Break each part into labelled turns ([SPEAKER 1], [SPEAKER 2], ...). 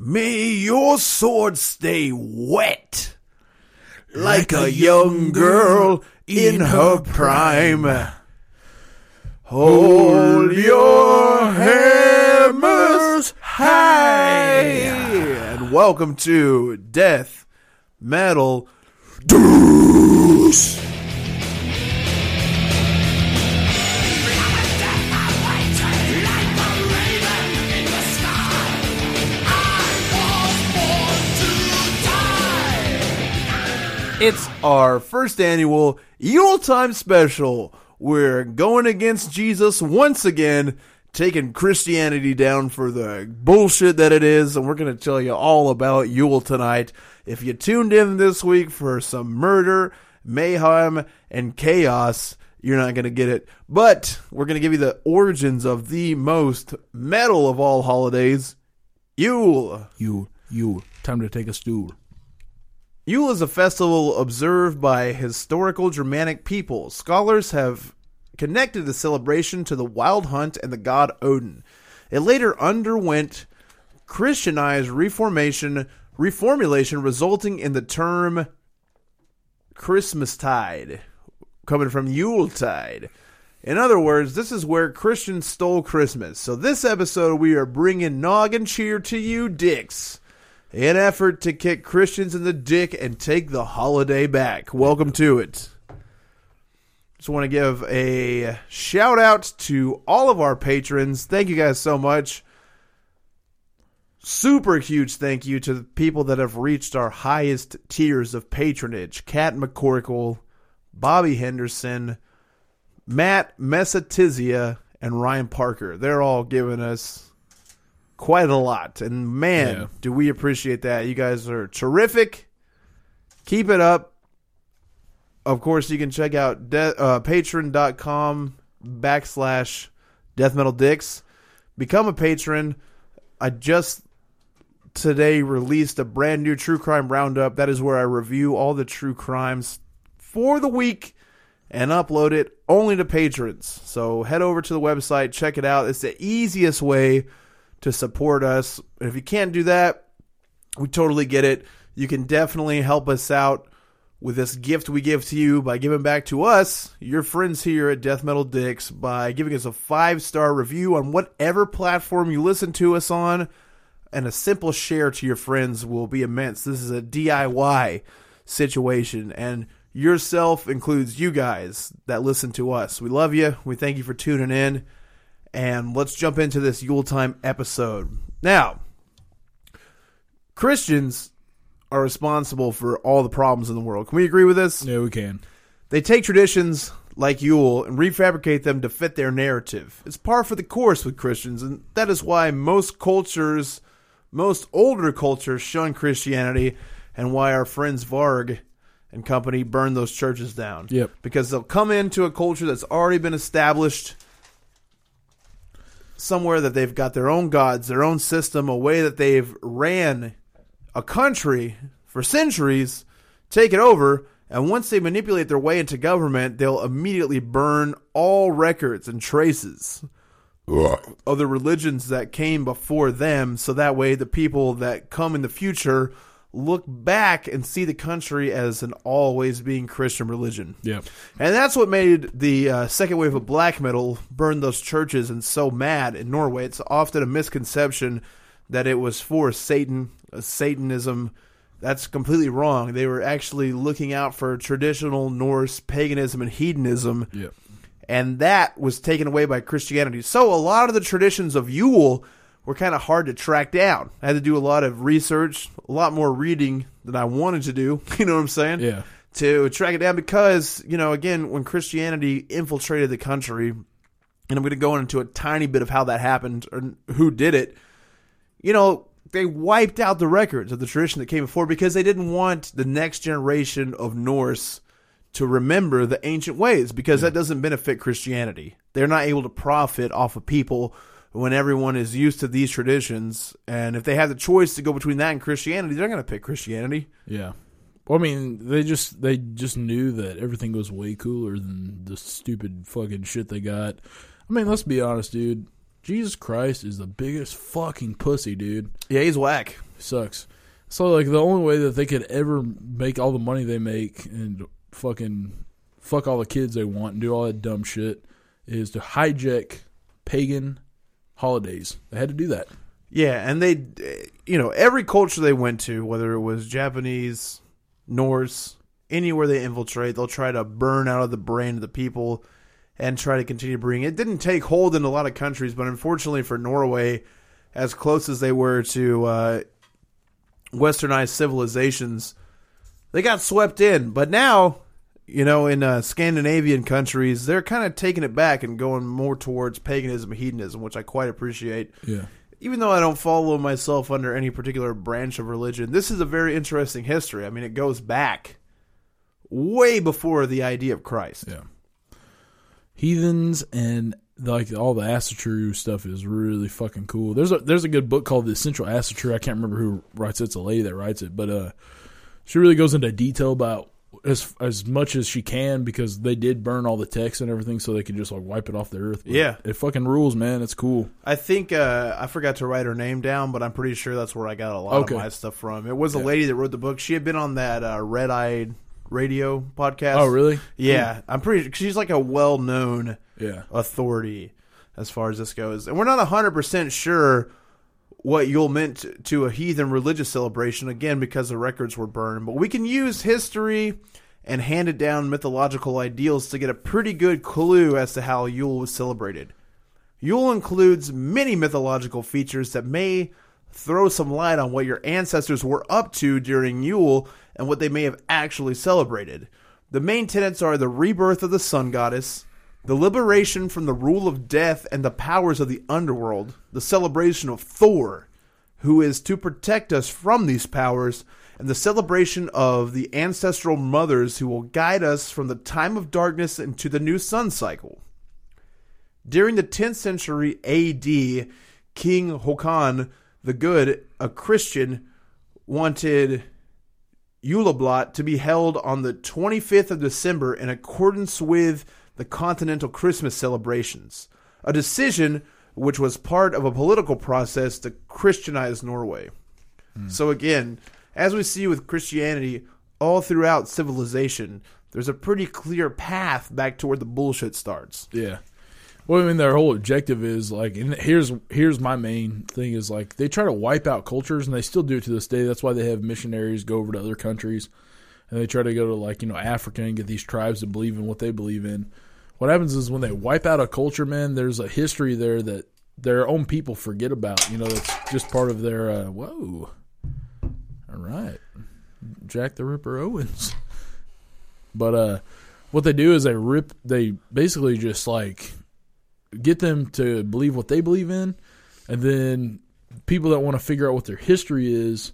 [SPEAKER 1] May your sword stay wet like a young girl in her prime. Hold your hammers high. And welcome to Death Metal Deuce. It's our first annual Yule Time special. We're going against Jesus once again, taking Christianity down for the bullshit that it is, and we're going to tell you all about Yule tonight. If you tuned in this week for some murder, mayhem, and chaos, you're not going to get it. But we're going to give you the origins of the most metal of all holidays, Yule.
[SPEAKER 2] You, you, time to take a stool.
[SPEAKER 1] Yule is a festival observed by historical Germanic peoples. Scholars have connected the celebration to the wild hunt and the god Odin. It later underwent Christianized reformation, reformulation, resulting in the term Christmastide, coming from Yuletide. In other words, this is where Christians stole Christmas. So this episode, we are bringing noggin cheer to you, dicks an effort to kick Christians in the dick and take the holiday back. Welcome to it. Just want to give a shout out to all of our patrons. Thank you guys so much. Super huge thank you to the people that have reached our highest tiers of patronage Kat McCorkle, Bobby Henderson, Matt Messatizia, and Ryan Parker. They're all giving us quite a lot. And man,
[SPEAKER 2] Yeah.
[SPEAKER 1] do we appreciate that. You guys are terrific. Keep it up. Of course, you can check out de- uh, patreon.com backslash death metal dicks. Become a patron. I just today released a brand new true crime roundup. That is where I review all the true crimes for the week and upload it only to patrons. So head over to the website, check it out. It's the easiest way to support us. And if you can't do that, we totally get it. You can definitely help us out with this gift we give to you by giving back to us, your friends here at Death Metal Dicks, by giving us a five star review on whatever platform you listen to us on. And a simple share to your friends will be immense. This is a DIY situation, and yourself includes you guys that listen to us. We love you. We thank you for tuning in and let's jump into this Yule Time episode. Now, Christians are responsible for all the problems in the world. Can we agree with this?
[SPEAKER 2] Yeah, we can.
[SPEAKER 1] They take traditions like Yule and refabricate them to fit their narrative. It's par for the course with Christians, and that is why most cultures, most older cultures, shun Christianity, and why our friends Varg and company burn those churches down.
[SPEAKER 2] Yep.
[SPEAKER 1] Because they'll come into a culture that's already been established somewhere that they've got their own gods, their own system, a way that they've ran a country for centuries, take it over, and once they manipulate their way into government, they'll immediately burn all records and traces of the religions that came before them, so that way the people that come in the future look back and see the country as an always being Christian religion.
[SPEAKER 2] Yeah.
[SPEAKER 1] And that's what made the uh, second wave of black metal burn those churches and so mad in Norway. It's often a misconception that it was for Satan, uh, Satanism. That's completely wrong. They were actually looking out for traditional Norse paganism and hedonism,
[SPEAKER 2] Yeah.
[SPEAKER 1] and that was taken away by Christianity. So a lot of the traditions of Yule were kind of hard to track down. I had to do a lot of research, a lot more reading than I wanted to do. You know what I'm saying?
[SPEAKER 2] Yeah.
[SPEAKER 1] to track it down because you know again when Christianity infiltrated the country, and I'm going to go into a tiny bit of how that happened or who did it. You know they wiped out the records of the tradition that came before because they didn't want the next generation of Norse to remember the ancient ways because that doesn't benefit Christianity. They're not able to profit off of people when everyone is used to these traditions. And if they have the choice to go between that and Christianity, they're going to pick Christianity.
[SPEAKER 2] Yeah. Well, I mean, they just they just knew that everything was way cooler than the stupid fucking shit they got. I mean, let's be honest, dude. Jesus Christ is the biggest fucking pussy, dude.
[SPEAKER 1] Yeah, he's whack.
[SPEAKER 2] sucks. So like the only way that they could ever make all the money they make and fucking fuck all the kids they want and do all that dumb shit is to hijack pagan holidays. They had to do that.
[SPEAKER 1] Yeah, and they, you know, every culture they went to, whether it was Japanese, Norse, anywhere they infiltrate, they'll try to burn out of the brain of the people and try to continue to bring it. didn't take hold in a lot of countries, but unfortunately for Norway, as close as they were to uh, westernized civilizations, they got swept in. But now, you know, in uh, Scandinavian countries, they're kind of taking it back and going more towards paganism and hedonism, which I quite appreciate.
[SPEAKER 2] Yeah.
[SPEAKER 1] Even though I don't follow myself under any particular branch of religion, this is a very interesting history. I mean, it goes back way before the idea of Christ.
[SPEAKER 2] Yeah. Heathens and like all the Asatru stuff is really fucking cool. There's a there's a good book called The Essential Asatru. I can't remember who writes it. It's a lady that writes it, but uh, she really goes into detail about as as much as she can because they did burn all the text and everything, so they could just like wipe it off the earth. But
[SPEAKER 1] Yeah.
[SPEAKER 2] it fucking rules, man. It's cool.
[SPEAKER 1] I think uh, I forgot to write her name down, but I'm pretty sure that's where I got a lot
[SPEAKER 2] Okay.
[SPEAKER 1] of my stuff from. It was a
[SPEAKER 2] Yeah.
[SPEAKER 1] lady that wrote the book. She had been on that uh, Red Eyed Radio podcast.
[SPEAKER 2] Oh, really?
[SPEAKER 1] Yeah, I'm pretty. She's like a well known
[SPEAKER 2] Yeah.
[SPEAKER 1] authority as far as this goes. And we're not 100% sure what Yule meant to a heathen religious celebration, again, because the records were burned. But we can use history and handed down mythological ideals to get a pretty good clue as to how Yule was celebrated. Yule includes many mythological features that may throw some light on what your ancestors were up to during Yule and what they may have actually celebrated. The main tenets are the rebirth of the sun goddess, the liberation from the rule of death and the powers of the underworld, the celebration of Thor, who is to protect us from these powers, and the celebration of the ancestral mothers who will guide us from the time of darkness into the new sun cycle. During the 10th century AD, King Håkon the Good, a Christian, wanted Juleblot to be held on the 25th of December in accordance with the continental Christmas celebrations, a decision which was part of a political process to Christianize Norway. Hmm. So, again, as we see with Christianity all throughout civilization, there's a pretty clear path back to where the bullshit starts.
[SPEAKER 2] Yeah. Well, I mean, their whole objective is like, and here's here's my main thing is like they try to wipe out cultures, and they still do it to this day. That's why they have missionaries go over to other countries, and they try to go to like you know Africa and get these tribes to believe in what they believe in. What happens is when they wipe out a culture, man, there's a history there that their own people forget about. You know, it's just part of their. Uh, whoa, all right, Jack the Ripper Owens. But uh, what they do is they rip. They basically just like get them to believe what they believe in, and then people that want to figure out what their history is,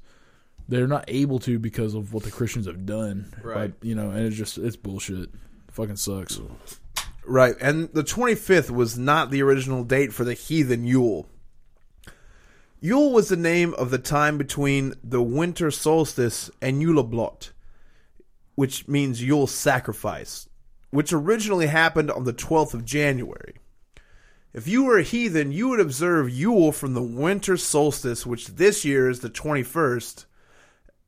[SPEAKER 2] they're not able to because of what the Christians have done.
[SPEAKER 1] Right.
[SPEAKER 2] But, you know, and it's just it's bullshit. fucking sucks.
[SPEAKER 1] Right, and the 25th was not the original date for the heathen Yule. Yule was the name of the time between the winter solstice and Juleblot, which means Yule sacrifice, which originally happened on the 12th of January. If you were a heathen, you would observe Yule from the winter solstice, which this year is the 21st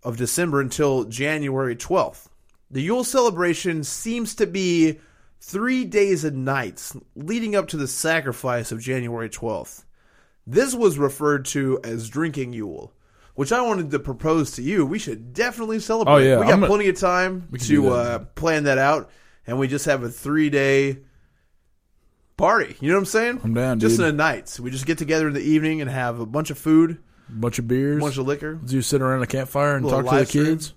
[SPEAKER 1] of December, until January 12th. The Yule celebration seems to be three days and nights leading up to the sacrifice of January 12th. This was referred to as drinking Yule, which I wanted to propose to you. We should definitely celebrate.
[SPEAKER 2] Oh, yeah,
[SPEAKER 1] we got
[SPEAKER 2] I'm a-
[SPEAKER 1] plenty of time
[SPEAKER 2] We can do
[SPEAKER 1] to uh, plan that out, and we just have a three day party. You know what I'm saying?
[SPEAKER 2] I'm down,
[SPEAKER 1] Just
[SPEAKER 2] dude.
[SPEAKER 1] in the nights. We just get together in the evening and have a bunch of food, a
[SPEAKER 2] bunch of beers.
[SPEAKER 1] a bunch of liquor.
[SPEAKER 2] Do you sit around a campfire and talk to the
[SPEAKER 1] stream.
[SPEAKER 2] kids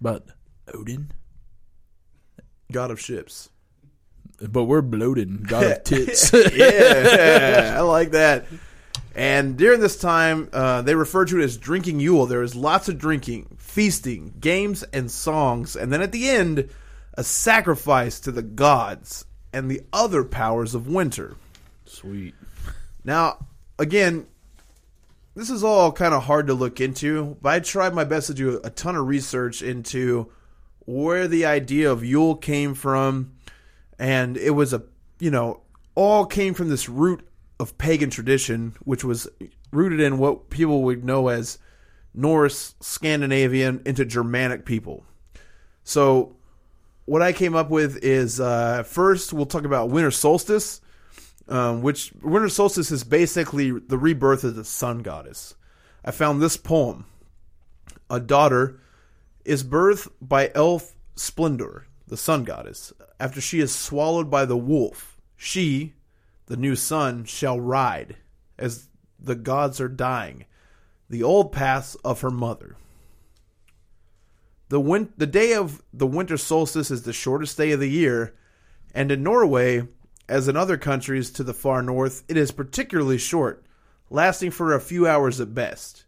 [SPEAKER 2] about Odin?
[SPEAKER 1] God of ships.
[SPEAKER 2] But we're bloated, god of tits.
[SPEAKER 1] yeah, I like that. And during this time, uh, they refer to it as drinking Yule. There is lots of drinking, feasting, games, and songs. And then at the end, a sacrifice to the gods and the other powers of winter.
[SPEAKER 2] Sweet.
[SPEAKER 1] Now, again, this is all kind of hard to look into, but I tried my best to do a ton of research into where the idea of Yule came from, and it was a, you know, all came from this root of pagan tradition, which was rooted in what people would know as Norse, Scandinavian into Germanic people. So, what I came up with is uh, first we'll talk about winter solstice, um, which winter solstice is basically the rebirth of the sun goddess. I found this poem. A daughter is birthed by elf Splendor, the sun goddess. After she is swallowed by the wolf, she, the new sun, shall ride as the gods are dying the old paths of her mother. The, win- the day of the winter solstice is the shortest day of the year, and in Norway, as in other countries to the far north, it is particularly short, lasting for a few hours at best.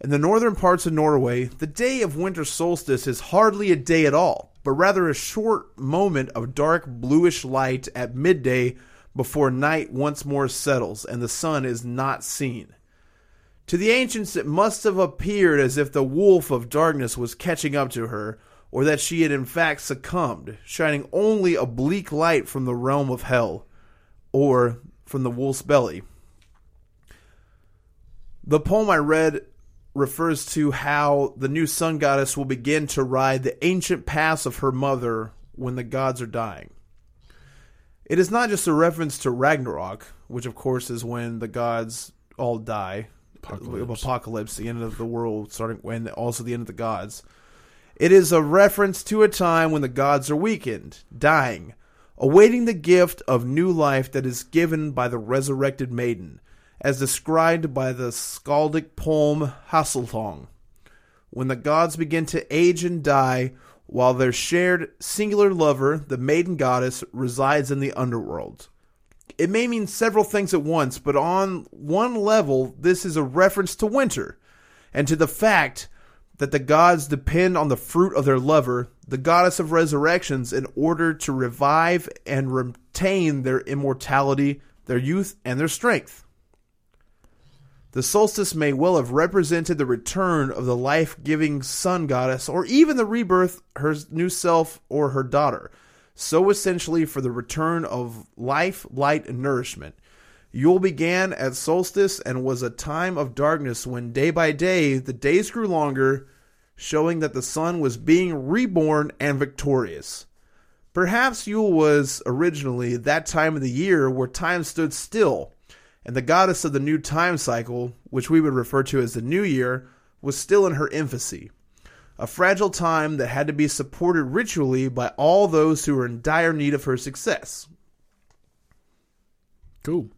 [SPEAKER 1] In the northern parts of Norway, the day of winter solstice is hardly a day at all, but rather a short moment of dark bluish light at midday before night once more settles and the sun is not seen. To the ancients, it must have appeared as if the wolf of darkness was catching up to her, or that she had in fact succumbed, shining only a bleak light from the realm of hell, or from the wolf's belly. The poem I read refers to how the new sun goddess will begin to ride the ancient paths of her mother when the gods are dying. It is not just a reference to Ragnarok, which of course is when the gods all die,
[SPEAKER 2] Apocalypse.
[SPEAKER 1] apocalypse, the end of the world, starting when also the end of the gods. It is a reference to a time when the gods are weakened, dying, awaiting the gift of new life that is given by the resurrected maiden, as described by the skaldic poem Hasseltong. When the gods begin to age and die, while their shared singular lover, the maiden goddess, resides in the underworld it may mean several things at once, but on one level, this is a reference to winter and to the fact that the gods depend on the fruit of their lover, the goddess of resurrections, in order to revive and retain their immortality, their youth, and their strength. The solstice may well have represented the return of the life giving sun goddess, or even the rebirth, her new self, or her daughter so essentially for the return of life, light, and nourishment. Yule began at solstice and was a time of darkness when day by day the days grew longer, showing that the sun was being reborn and victorious. Perhaps Yule was originally that time of the year where time stood still, and the goddess of the new time cycle, which we would refer to as the new year, was still in her infancy a fragile time that had to be supported ritually by all those who were in dire need of her success.
[SPEAKER 2] Cool.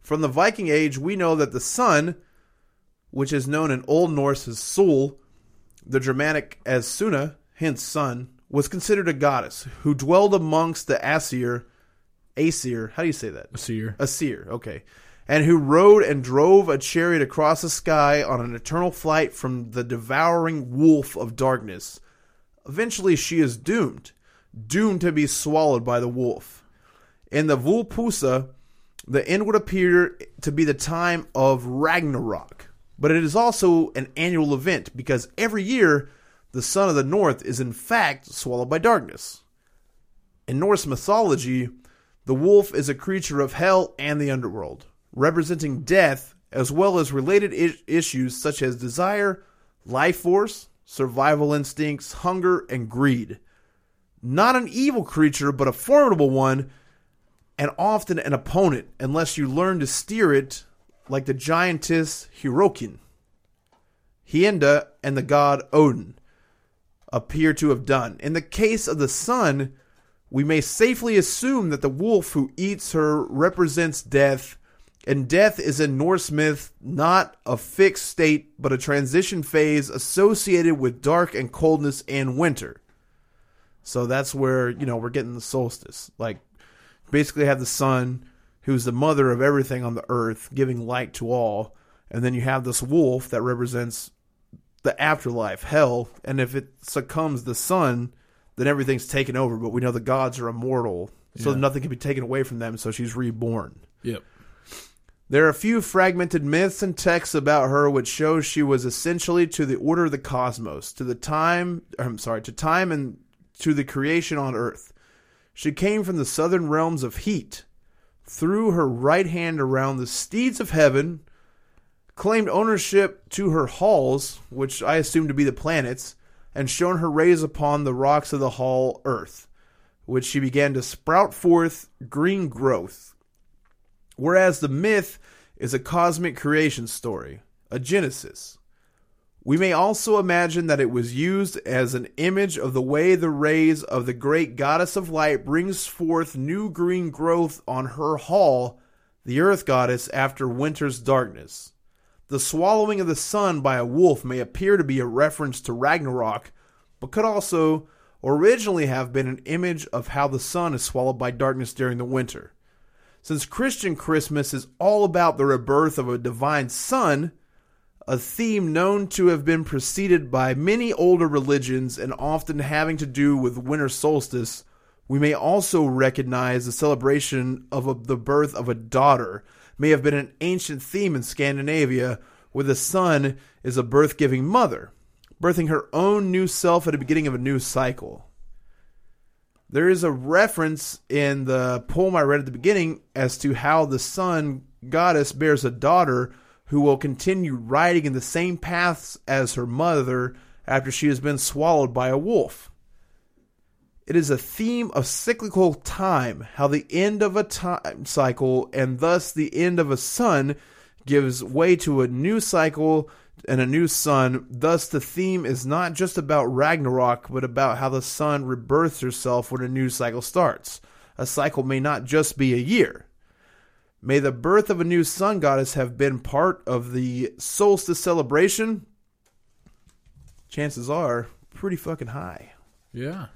[SPEAKER 1] From the Viking Age, we know that the sun, which is known in Old Norse as Sol, the Germanic as Suna, hence sun, was considered a goddess who dwelled amongst the Aesir. Aesir, how do you say that?
[SPEAKER 2] Seer.
[SPEAKER 1] Aesir, okay. And who rode and drove a chariot across the sky on an eternal flight from the devouring wolf of darkness. Eventually, she is doomed, doomed to be swallowed by the wolf. In the Völuspá, the end would appear to be the time of Ragnarok, but it is also an annual event because every year the sun of the north is in fact swallowed by darkness. In Norse mythology, the wolf is a creature of hell and the underworld, representing death as well as related I- issues such as desire, life force, survival instincts, hunger, and greed. Not an evil creature, but a formidable one, and often an opponent unless you learn to steer it like the giantess Hyrrokkin. Hienda and the god Odin appear to have done. In the case of the sun, we may safely assume that the wolf who eats her represents death, and death is in Norse myth not a fixed state but a transition phase associated with dark and coldness and winter. So that's where, you know, we're getting the solstice. Like basically have the sun who's the mother of everything on the earth giving light to all, and then you have this wolf that represents the afterlife, hell, and if it succumbs the sun, then everything's taken over. But we know the gods are immortal, so
[SPEAKER 2] Yeah.
[SPEAKER 1] nothing can be taken away from them. So she's reborn.
[SPEAKER 2] Yep.
[SPEAKER 1] There are a few fragmented myths and texts about her which show she was essentially to the order of the cosmos, to the time I'm sorry, to time and to the creation on earth. She came from the southern realms of heat, threw her right hand around the steeds of heaven, claimed ownership to her halls, which I assume to be the planets, and shone her rays upon the rocks of the hall earth, which she began to sprout forth green growth. Whereas the myth is a cosmic creation story, a genesis. We may also imagine that it was used as an image of the way the rays of the great goddess of light brings forth new green growth on her hall, the earth goddess, after winter's darkness. The swallowing of the sun by a wolf may appear to be a reference to Ragnarok, but could also originally have been an image of how the sun is swallowed by darkness during the winter. Since Christian Christmas is all about the rebirth of a divine son, a theme known to have been preceded by many older religions and often having to do with winter solstice, we may also recognize the celebration of a, the birth of a daughter may have been an ancient theme in Scandinavia, where the sun is a birth giving mother, birthing her own new self at the beginning of a new cycle. There is a reference in the poem I read at the beginning as to how the sun goddess bears a daughter who will continue riding in the same paths as her mother after she has been swallowed by a wolf. It is a theme of cyclical time, how the end of a time cycle and thus the end of a sun gives way to a new cycle and a new sun. Thus, the theme is not just about Ragnarok, but about how the sun rebirths herself when a new cycle starts. A cycle may not just be a year. May the birth of a new sun goddess have been part of the solstice celebration? Chances are pretty fucking high.
[SPEAKER 2] Yeah.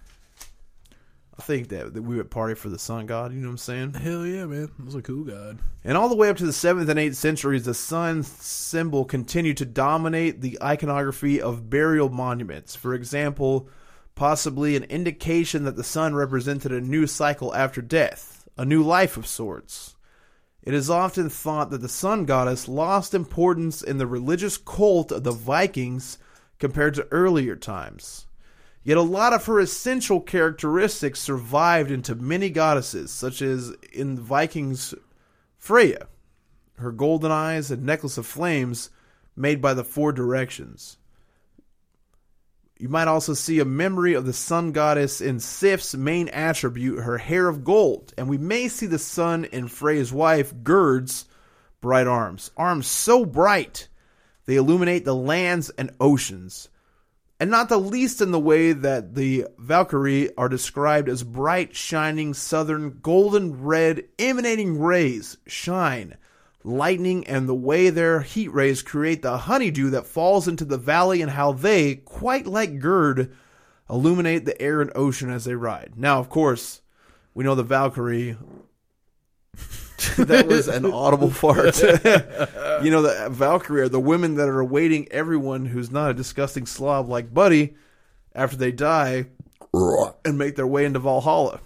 [SPEAKER 1] I think that, that we would party for the sun god, you know what I'm saying?
[SPEAKER 2] Hell yeah, man. It was a cool god.
[SPEAKER 1] And all the way up to the 7th and 8th centuries, the sun symbol continued to dominate the iconography of burial monuments. For example, possibly an indication that the sun represented a new cycle after death, a new life of sorts. It is often thought that the sun goddess lost importance in the religious cult of the Vikings compared to earlier times. Yet a lot of her essential characteristics survived into many goddesses, such as in the Vikings Freya, her golden eyes and necklace of flames made by the four directions. You might also see a memory of the sun goddess in Sif's main attribute, her hair of gold, and we may see the sun in Freya's wife, Gerd's, bright arms. Arms so bright they illuminate the lands and oceans and not the least in the way that the Valkyrie are described as bright, shining, southern, golden red, emanating rays shine, lightning, and the way their heat rays create the honeydew that falls into the valley, and how they, quite like Gerd, illuminate the air and ocean as they ride. Now, of course, we know the Valkyrie. that was an audible fart. you know, the uh, Valkyrie are the women that are awaiting everyone who's not a disgusting slob like Buddy after they die and make their way into Valhalla.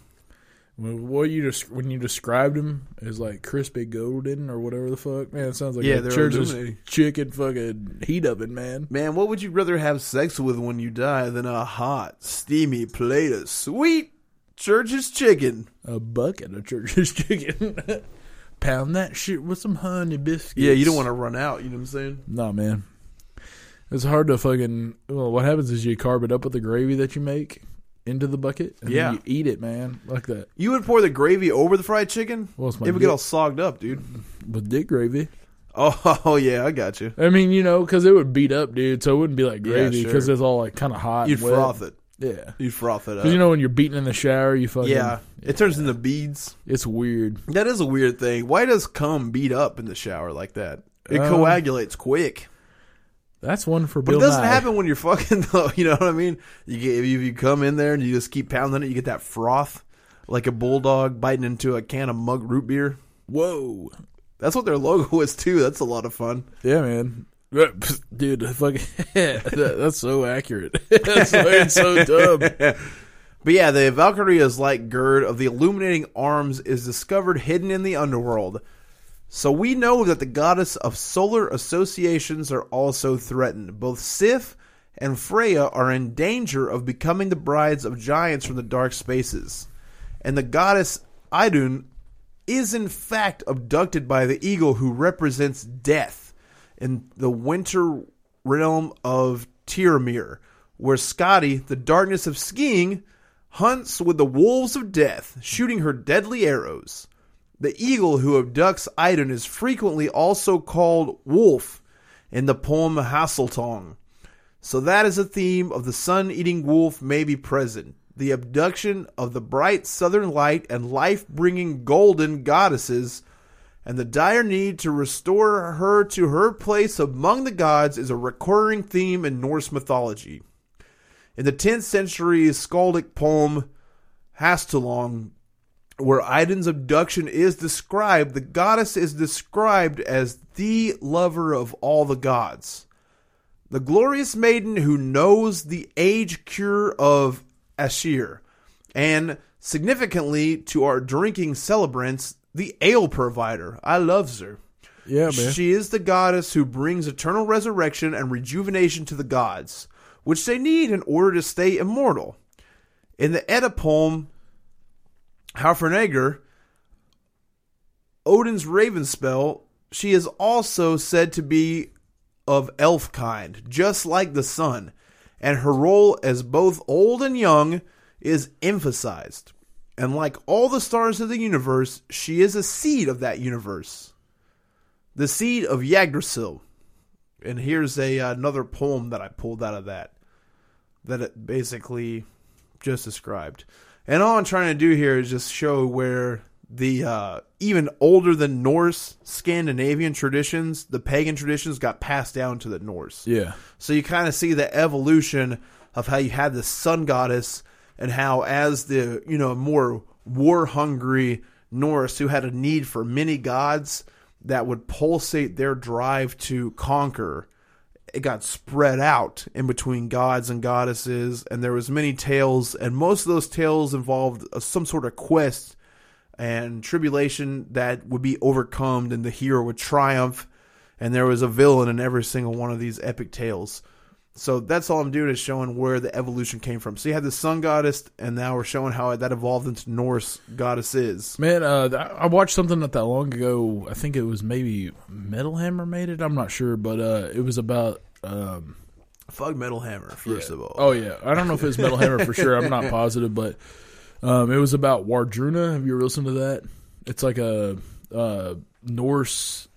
[SPEAKER 2] When, what you just when you described him as like crispy golden or whatever the fuck, man, it sounds like
[SPEAKER 1] Yeah,
[SPEAKER 2] a church's chicken fucking heat oven, man.
[SPEAKER 1] Man, what would you rather have sex with when you die than a hot, steamy plate of sweet church's chicken?
[SPEAKER 2] A bucket of church's chicken. Pound that shit with some honey biscuits.
[SPEAKER 1] Yeah, you don't want to run out. You know what I'm saying?
[SPEAKER 2] No, man. It's hard to fucking. Well, what happens is you carb it up with the gravy that you make into the bucket, and
[SPEAKER 1] Yeah.
[SPEAKER 2] then you eat it, man, like that
[SPEAKER 1] You would pour the gravy over the fried chicken.
[SPEAKER 2] Well, it's my
[SPEAKER 1] it would
[SPEAKER 2] dick.
[SPEAKER 1] get all sogged up, dude.
[SPEAKER 2] with dick gravy.
[SPEAKER 1] Oh, oh yeah, I got you.
[SPEAKER 2] I mean, you know, because it would beat up, dude. So it wouldn't be like
[SPEAKER 1] Yeah,
[SPEAKER 2] gravy
[SPEAKER 1] sure.
[SPEAKER 2] because it's all like kind of hot.
[SPEAKER 1] You'd froth it.
[SPEAKER 2] Yeah,
[SPEAKER 1] You'd froth it up.
[SPEAKER 2] you know when you're beating in the shower, you fucking
[SPEAKER 1] yeah, it turns into beads.
[SPEAKER 2] It's weird.
[SPEAKER 1] That is a weird thing. Why does cum beat up in the shower like that? It
[SPEAKER 2] Um,
[SPEAKER 1] coagulates quick.
[SPEAKER 2] That's one for
[SPEAKER 1] But
[SPEAKER 2] Bill
[SPEAKER 1] it doesn't
[SPEAKER 2] Nye.
[SPEAKER 1] happen when you're fucking though. You know what I mean? You get if you come in there and you just keep pounding it, you get that froth like a bulldog biting into a can of mug root beer.
[SPEAKER 2] Whoa.
[SPEAKER 1] That's what their logo is too. That's a lot of fun.
[SPEAKER 2] Yeah, man. Dude, that, that's so accurate. that's so dumb.
[SPEAKER 1] But yeah, the Valkyrie is like Gerd of the illuminating arms is discovered hidden in the underworld. So we know that the goddess of solar associations are also threatened. Both Sif and Freya are in danger of becoming the brides of giants from the dark spaces. And the goddess Idun is in fact abducted by the eagle who represents death, in the winter realm of Tiramir, where Skadi, the darkness of skiing, hunts with the wolves of death, shooting her deadly arrows. The eagle who abducts Idun is frequently also called Wolf in the poem Hasseltong. So that is a theme of the sun eating wolf may be present. The abduction of the bright southern light and life bringing golden goddesses, and the dire need to restore her to her place among the gods is a recurring theme in Norse mythology. In the 10th century skaldic poem Hastelong, where Idun's abduction is described, the goddess is described as the lover of all the gods. The glorious maiden who knows the age cure of Aesir, and significantly to our drinking celebrants, the ale provider. I loves her.
[SPEAKER 2] Yeah, man.
[SPEAKER 1] She is the goddess who brings eternal resurrection and rejuvenation to the gods, which they need in order to stay immortal. In the Edda poem, Hrafnagaldr, Odin's raven spell, she is also said to be of elf kind, just like the sun, and her role as both old and young is emphasized. And like all the stars of the universe, she is a seed of that universe. The seed of Yggdrasil. And here's a another poem that I pulled out of that that it basically just described. And all I'm trying to do here is just show where the uh, even older than Norse Scandinavian traditions, the pagan traditions, got passed down to the Norse.
[SPEAKER 2] Yeah.
[SPEAKER 1] So you kind of see the evolution of how you had the sun goddess and how as the, you know, more war hungry Norse who had a need for many gods that would pulsate their drive to conquer it got spread out in between gods and goddesses and there was many tales and most of those tales involved uh, some sort of quest and tribulation that would be overcome and the hero would triumph and there was a villain in every single one of these epic tales so that's all i'm doing is showing where the evolution came from so you had the sun goddess and now we're showing how that evolved into norse goddesses
[SPEAKER 2] Man, uh, I watched something not that long ago. I think it was maybe Metal Hammer made it. I'm not sure, but uh, it was about. Um,
[SPEAKER 1] fuck metal hammer first
[SPEAKER 2] yeah.
[SPEAKER 1] of all
[SPEAKER 2] Oh yeah, I don't know if it was Metal Hammer for sure. I'm not positive, but um, it was about Wardruna. Have you ever listened to that? It's like a, uh Norse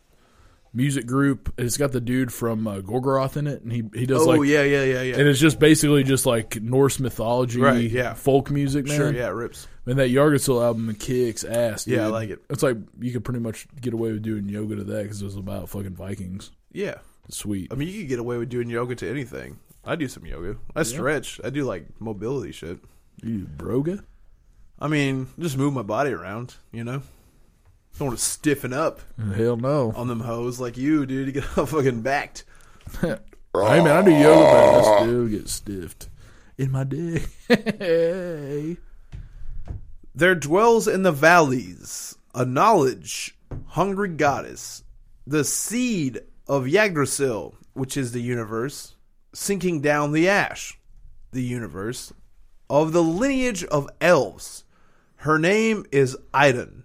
[SPEAKER 2] music group. It's got the dude from uh, Gorgoroth in it, and he he does
[SPEAKER 1] oh
[SPEAKER 2] like
[SPEAKER 1] yeah yeah yeah yeah
[SPEAKER 2] and it's just basically just like Norse mythology,
[SPEAKER 1] Right, yeah.
[SPEAKER 2] folk music, man.
[SPEAKER 1] sure yeah it rips
[SPEAKER 2] And that Yggdrasil album kicks ass. Dude.
[SPEAKER 1] Yeah, I like it.
[SPEAKER 2] It's like you could pretty much get away with doing yoga to that because it was about fucking Vikings.
[SPEAKER 1] yeah
[SPEAKER 2] It's sweet.
[SPEAKER 1] I mean, you could get away with doing yoga to anything. I do some yoga. I stretch. I do like mobility shit.
[SPEAKER 2] You broga?
[SPEAKER 1] I mean, just move my body around. You know, don't want to stiffen up
[SPEAKER 2] Hell no.
[SPEAKER 1] on them hoes like you, dude. You get all fucking backed.
[SPEAKER 2] hey man, I do yoga, but I still get stiffed in my hey.
[SPEAKER 1] There dwells in the valleys a knowledge hungry goddess, the seed of Yggdrasil, which is the universe, sinking down the ash, the universe, of the lineage of elves. Her name is Idun,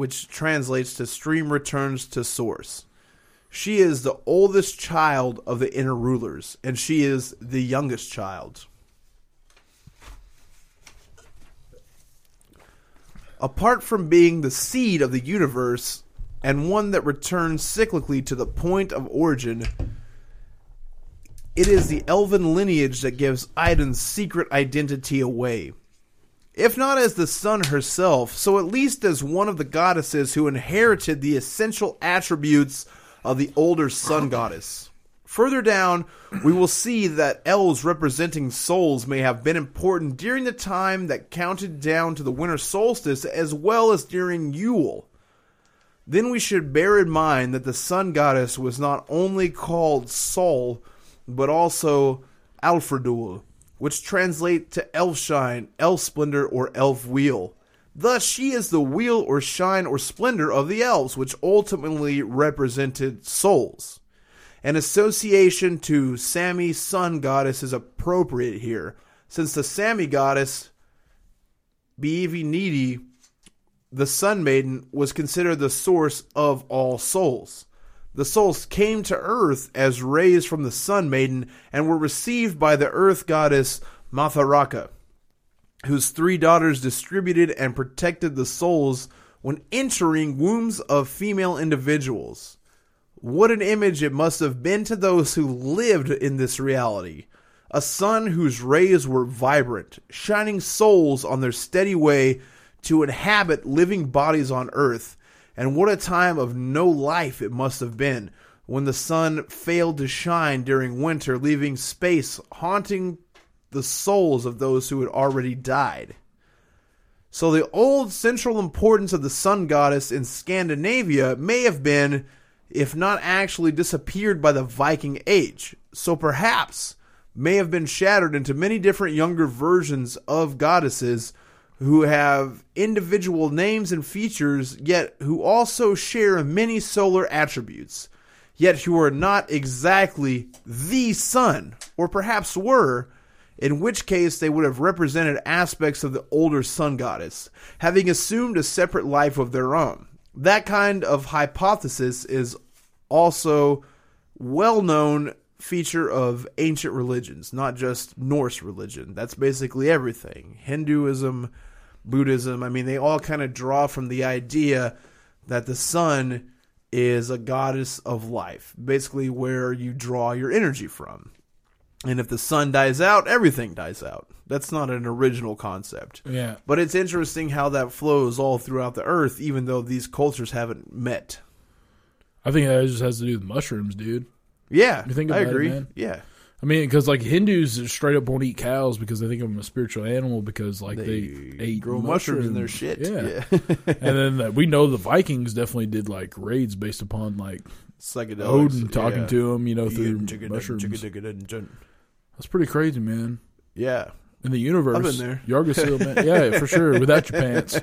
[SPEAKER 1] which translates to stream returns to source. She is the oldest child of the inner rulers, and she is the youngest child. apart from being the seed of the universe and one that returns cyclically to the point of origin, it is the elven lineage that gives Idun's secret identity away. If not as the sun herself, so at least as one of the goddesses who inherited the essential attributes of the older sun goddess. Further down, we will see that elves representing souls may have been important during the time that counted down to the winter solstice as well as during Yule. Then we should bear in mind that the sun goddess was not only called Sol, but also Alfröðull, which translate to elf shine, elf splendor, or elf wheel. Thus, she is the wheel or shine or splendor of the elves, which ultimately represented souls. An association to Sami sun goddess is appropriate here, since the Sami goddess, Beivi Nidi, the sun maiden, was considered the source of all souls. The souls came to earth as rays from the Sun Maiden and were received by the earth goddess Matharaka, whose three daughters distributed and protected the souls when entering wombs of female individuals. What an image it must have been to those who lived in this reality. A sun whose rays were vibrant, shining souls on their steady way to inhabit living bodies on earth. And what a time of no life it must have been when the sun failed to shine during winter, leaving space haunting the souls of those who had already died. So the old central importance of the sun goddess in Scandinavia may have been, if not actually disappeared by the Viking Age. So perhaps may have been shattered into many different younger versions of goddesses who have individual names and features, yet who also share many solar attributes, yet who are not exactly the sun, or perhaps were, in which case they would have represented aspects of the older sun goddess, having assumed a separate life of their own. That kind of hypothesis is also well known feature of ancient religions, not just Norse religion. That's basically everything. Hinduism, Buddhism, I mean, they all kind of draw from the idea that the sun is a goddess of life, basically where you draw your energy from. And if the sun dies out, everything dies out. That's not an original concept.
[SPEAKER 2] Yeah.
[SPEAKER 1] But it's interesting how that flows all throughout the earth, even though these cultures haven't met.
[SPEAKER 2] I think that just has to do with mushrooms, dude.
[SPEAKER 1] Yeah,
[SPEAKER 2] You think
[SPEAKER 1] I
[SPEAKER 2] it,
[SPEAKER 1] agree.
[SPEAKER 2] man.
[SPEAKER 1] Yeah,
[SPEAKER 2] I mean, because like Hindus straight up won't eat cows because they think of them a spiritual animal because like they, ate
[SPEAKER 1] grow mushrooms in their shit.
[SPEAKER 2] Yeah,
[SPEAKER 1] yeah.
[SPEAKER 2] and then uh, we know the Vikings definitely did like raids based upon like
[SPEAKER 1] psychedelics.
[SPEAKER 2] Odin talking
[SPEAKER 1] yeah.
[SPEAKER 2] to him, you know, through
[SPEAKER 1] Yeah,
[SPEAKER 2] mushrooms. That's pretty crazy, man.
[SPEAKER 1] Yeah,
[SPEAKER 2] In the universe,
[SPEAKER 1] I've been there.
[SPEAKER 2] Yggdrasil, man, yeah, for sure, without your pants.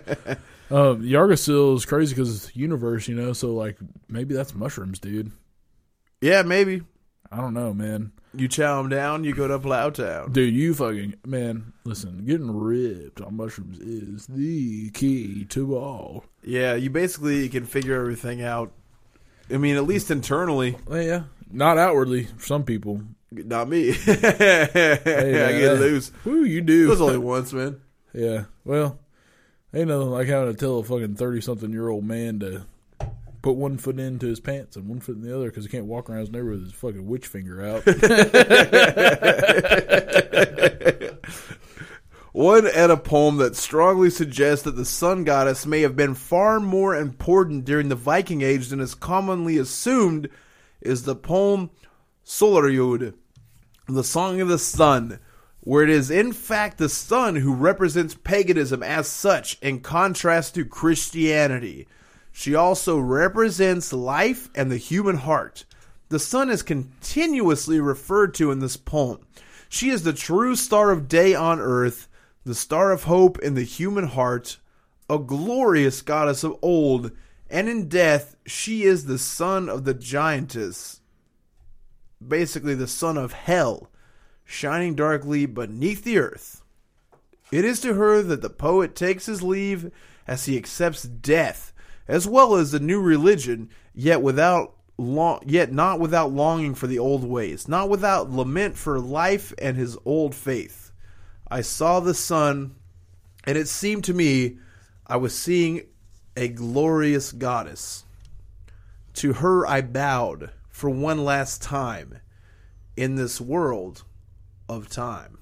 [SPEAKER 2] Um, Yggdrasil is crazy because it's universe, you know. So like maybe that's mushrooms, dude.
[SPEAKER 1] yeah, maybe
[SPEAKER 2] I don't know, man.
[SPEAKER 1] You chow them down, you go to Plowtown.
[SPEAKER 2] Dude, you fucking man. Listen, getting ripped on mushrooms is the key to all.
[SPEAKER 1] Yeah, you basically can figure everything out. I mean, at least internally.
[SPEAKER 2] Well, yeah, not outwardly for some people.
[SPEAKER 1] Not me. Yeah, I get loose.
[SPEAKER 2] Who you do.
[SPEAKER 1] It was only once, man.
[SPEAKER 2] yeah. Well, ain't nothing like having to tell a fucking thirty something year old man to put one foot into his pants and one foot in the other because he can't walk around his neighborhood with his fucking witch finger out.
[SPEAKER 1] One Edda poem that strongly suggests that the sun goddess may have been far more important during the Viking Age than is commonly assumed is the poem Sólarljóð, the Song of the Sun, where it is in fact the sun who represents paganism as such in contrast to Christianity. She also represents life and the human heart. The sun is continuously referred to in this poem. She is the true star of day on earth, the star of hope in the human heart, a glorious goddess of old, and in death she is the son of the giantess, basically the son of hell, shining darkly beneath the earth. It is to her that the poet takes his leave as he accepts death, as well as the new religion, yet without long, yet not without longing for the old ways, not without lament for life and his old faith. I saw the sun, and it seemed to me I was seeing a glorious goddess. To her I bowed for one last time in this world of time.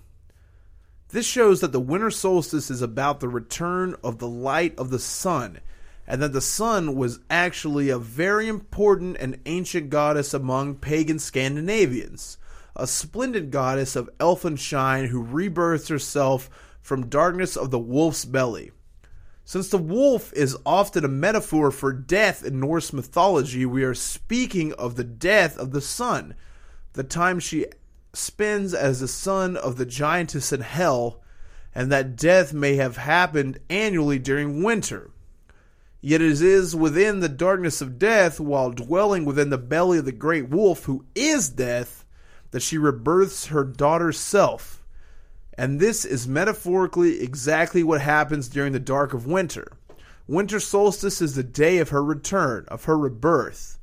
[SPEAKER 1] This shows that the winter solstice is about the return of the light of the sun, and that the sun was actually a very important and ancient goddess among pagan Scandinavians, a splendid goddess of elfin shine who rebirths herself from darkness of the wolf's belly. Since the wolf is often a metaphor for death in Norse mythology, we are speaking of the death of the sun, the time she spends as the son of the giantess in hell, and that death may have happened annually during winter. Yet it is within the darkness of death, while dwelling within the belly of the great wolf, who is death, that she rebirths her daughter's self. And this is metaphorically exactly what happens during the dark of winter. Winter solstice is the day of her return, of her rebirth.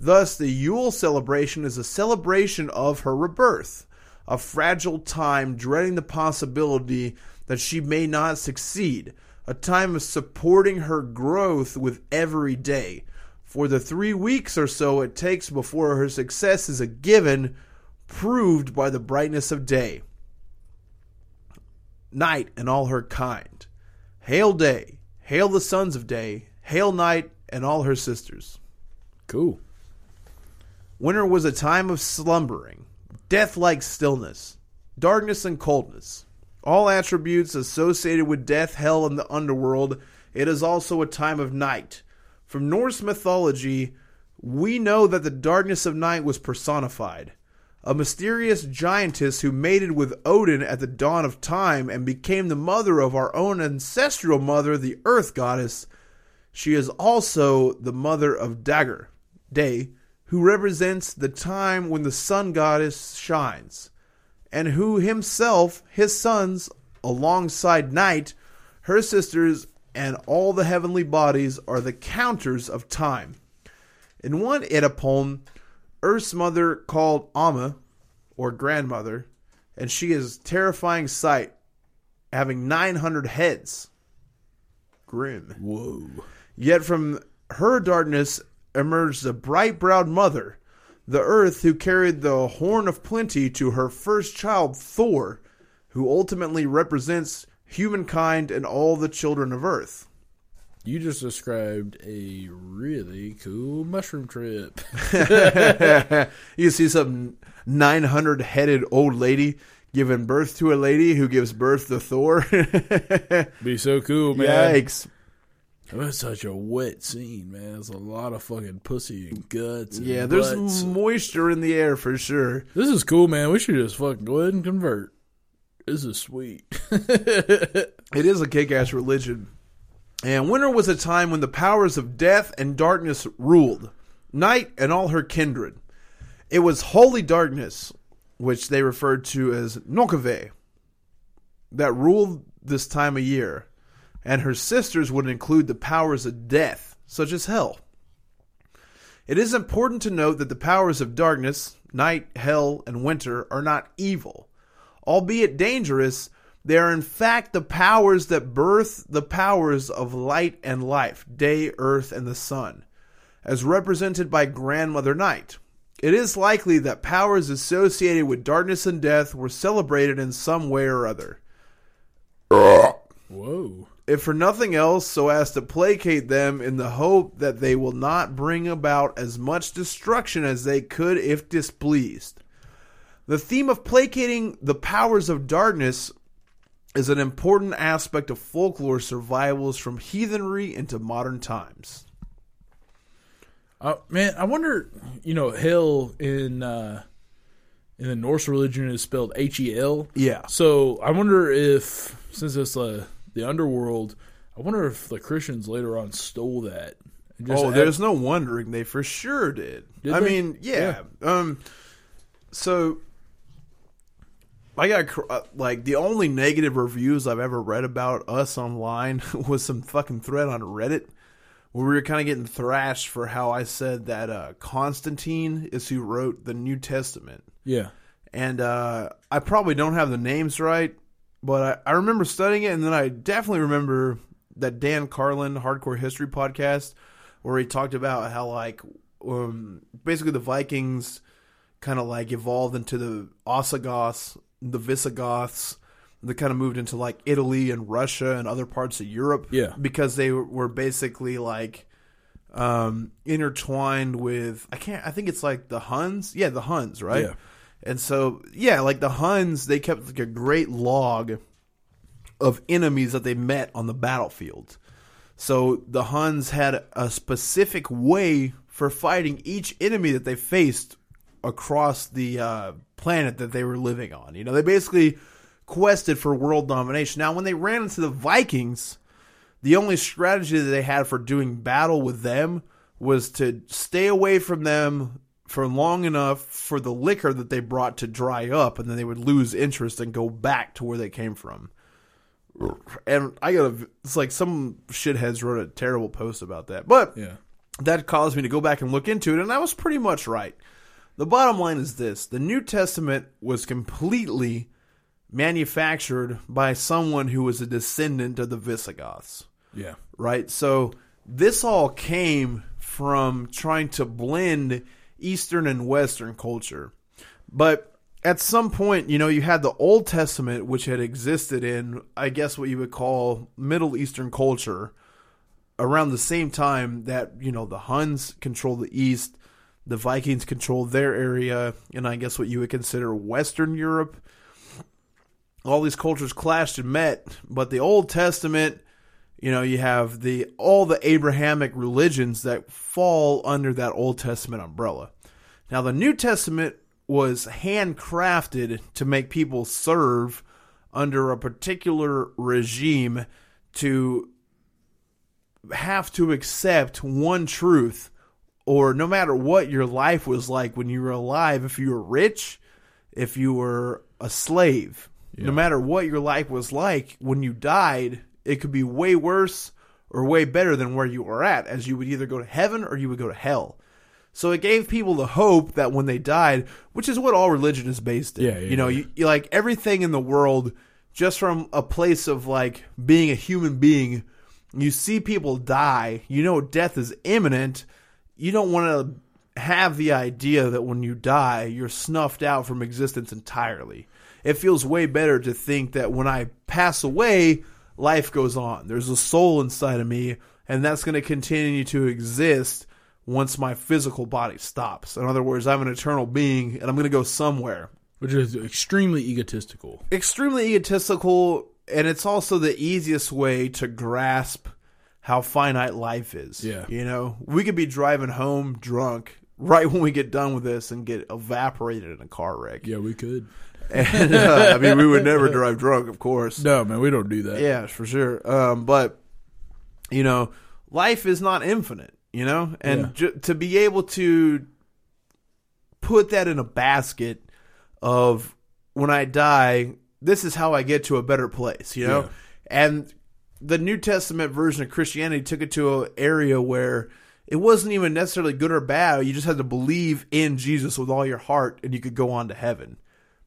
[SPEAKER 1] Thus, the Yule celebration is a celebration of her rebirth, a fragile time dreading the possibility that she may not succeed, a time of supporting her growth with every day. For the three weeks or so it takes before her success is a given, proved by the brightness of day. Night and all her kind. Hail day, hail the sons of day, hail night and all her sisters.
[SPEAKER 2] Cool.
[SPEAKER 1] Winter was a time of slumbering, death like stillness, darkness and coldness. All attributes associated with death, hell, and the underworld. It is also a time of night. From Norse mythology, we know that the darkness of night was personified. A mysterious giantess who mated with Odin at the dawn of time and became the mother of our own ancestral mother, the Earth Goddess. She is also the mother of Dagr, Day, who represents the time when the sun goddess shines, and who himself, his sons, alongside Night, her sisters, and all the heavenly bodies are the counters of time. In one Edda poem, Earth's mother called Amma, or grandmother, and she is terrifying sight, having 900 heads. Grim.
[SPEAKER 2] Whoa.
[SPEAKER 1] Yet from her darkness emerged the bright browed mother, the earth who carried the horn of plenty to her first child, Thor, who ultimately represents humankind and all the children of earth.
[SPEAKER 2] You just described a really cool mushroom trip.
[SPEAKER 1] you see some 900 headed old lady giving birth to a lady who gives birth to Thor.
[SPEAKER 2] Be so cool, man.
[SPEAKER 1] Yikes.
[SPEAKER 2] It was such a wet scene, man. There's a lot of fucking pussy and guts. And
[SPEAKER 1] Yeah, there's
[SPEAKER 2] butts.
[SPEAKER 1] moisture in the air for sure.
[SPEAKER 2] This is cool, man. We should just fucking go ahead and convert. This is sweet.
[SPEAKER 1] It is a kick ass religion. And winter was a time when the powers of death and darkness ruled, night and all her kindred. It was holy darkness, which they referred to as Nokave, that ruled this time of year, and her sisters would include the powers of death, such as hell. It is important to note that the powers of darkness, night, hell, and winter, are not evil. Albeit dangerous, they are in fact the powers that birth the powers of light and life, day, earth, and the sun, as represented by Grandmother Night. It is likely that powers associated with darkness and death were celebrated in some way or other.
[SPEAKER 2] Whoa.
[SPEAKER 1] If for nothing else, so as to placate them in the hope that they will not bring about as much destruction as they could if displeased. The theme of placating the powers of darkness is an important aspect of folklore survivals from heathenry into modern times.
[SPEAKER 2] Uh, man, I wonder. You know, hell in uh, in the Norse religion is spelled H E L.
[SPEAKER 1] Yeah.
[SPEAKER 2] So I wonder if, since it's uh, the underworld, I wonder if the Christians later on stole that.
[SPEAKER 1] oh, there's no wondering they for sure did.
[SPEAKER 2] Did
[SPEAKER 1] I
[SPEAKER 2] they?
[SPEAKER 1] mean, yeah. Um, so I got uh, like the only negative reviews I've ever read about us online was some fucking thread on Reddit where we were kind of getting thrashed for how I said that uh, Constantine is who wrote the New Testament,
[SPEAKER 2] yeah.
[SPEAKER 1] and uh, I probably don't have the names right, but I, I remember studying it, and then I definitely remember that Dan Carlin Hardcore History podcast where he talked about how like um, basically the Vikings kind of like evolved into the Ostrogoths, the Visigoths. They kind of moved into like Italy and Russia and other parts of Europe,
[SPEAKER 2] Yeah.
[SPEAKER 1] because they were basically like um, intertwined with I can't I think it's like the Huns, yeah, the Huns, right?
[SPEAKER 2] Yeah.
[SPEAKER 1] And so yeah, like the Huns, they kept like a great log of enemies that they met on the battlefield. So the Huns had a specific way for fighting each enemy that they faced across the uh, planet that they were living on. You know, they basically quested for world domination. Now, when they ran into the Vikings, the only strategy that they had for doing battle with them was to stay away from them for long enough for the liquor that they brought to dry up, and then they would lose interest and go back to where they came from. And I gotta, it's like some shitheads wrote a terrible post about that. But
[SPEAKER 2] Yeah.
[SPEAKER 1] that caused me to go back and look into it, and I was pretty much right. The bottom line is this the New Testament was completely manufactured by someone who was a descendant of the Visigoths,
[SPEAKER 2] Yeah.
[SPEAKER 1] right? So this all came from trying to blend Eastern and Western culture. But at some point, you know, you had the Old Testament, which had existed in, I guess, what you would call Middle Eastern culture around the same time that, you know, the Huns controlled the East, the Vikings controlled their area, and I guess what you would consider Western Europe. All these cultures clashed and met, but the Old Testament, you know, you have the all the Abrahamic religions that fall under that Old Testament umbrella. Now, the New Testament was handcrafted to make people serve under a particular regime to have to accept one truth, or no matter what your life was like when you were alive, if you were rich, if you were a slave, no matter what your life was like when you died, it could be way worse or way better than where you were at, as you would either go to heaven or you would go to hell. So it gave people the hope that when they died, which is what all religion is based in.
[SPEAKER 2] Yeah, yeah,
[SPEAKER 1] you know,
[SPEAKER 2] yeah.
[SPEAKER 1] you, you like everything in the world just from a place of like being a human being. You see people die, you know death is imminent. You don't want to have the idea that when you die, you're snuffed out from existence entirely. It feels way better to think that when I pass away, life goes on. There's a soul inside of me, and that's going to continue to exist once my physical body stops. In other words, I'm an eternal being, and I'm going to go somewhere.
[SPEAKER 2] Which is extremely egotistical.
[SPEAKER 1] Extremely egotistical, and it's also the easiest way to grasp how finite life is.
[SPEAKER 2] Yeah.
[SPEAKER 1] You know, we could be driving home drunk right when we get done with this and get evaporated in a car wreck.
[SPEAKER 2] Yeah, we could.
[SPEAKER 1] And, uh, I mean, we would never drive drunk, of course.
[SPEAKER 2] No, man, we don't do that.
[SPEAKER 1] Yeah, for sure. Um, but you know, life is not infinite. You know, and
[SPEAKER 2] Yeah.
[SPEAKER 1] ju- to be able to put that in a basket of when I die, this is how I get to a better place. You know,
[SPEAKER 2] Yeah.
[SPEAKER 1] and the New Testament version of Christianity took it to an area where it wasn't even necessarily good or bad. You just had to believe in Jesus with all your heart, and you could go on to heaven.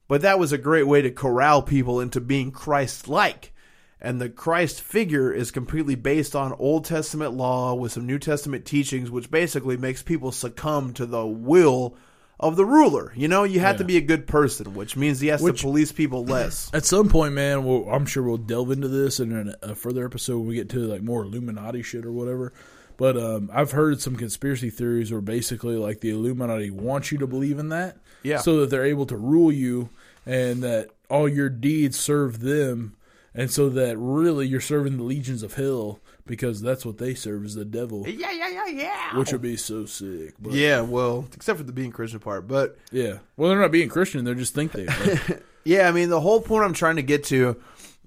[SPEAKER 1] But that was a great way to corral people into being Christ like. And the Christ figure is completely based on Old Testament law with some New Testament teachings, which basically makes people succumb to the will of the ruler. You know, you have to be a good person, which means he has
[SPEAKER 2] Which-
[SPEAKER 1] to police people less.
[SPEAKER 2] At some point, man, we'll, I'm sure we'll delve into this in a further episode when we get to like more Illuminati shit or whatever. But um, I've heard some conspiracy theories where basically like the Illuminati wants you to believe in that,
[SPEAKER 1] Yeah.
[SPEAKER 2] so that they're able to rule you and that all your deeds serve them, and so that really you're serving the legions of hell because that's what they serve is the devil,
[SPEAKER 1] yeah, yeah, yeah, yeah.
[SPEAKER 2] which would be so sick. But
[SPEAKER 1] yeah, well, except for the being Christian part. But
[SPEAKER 2] yeah. Well, they're not being Christian; they just think they are.
[SPEAKER 1] Yeah, I mean, the whole point I'm trying to get to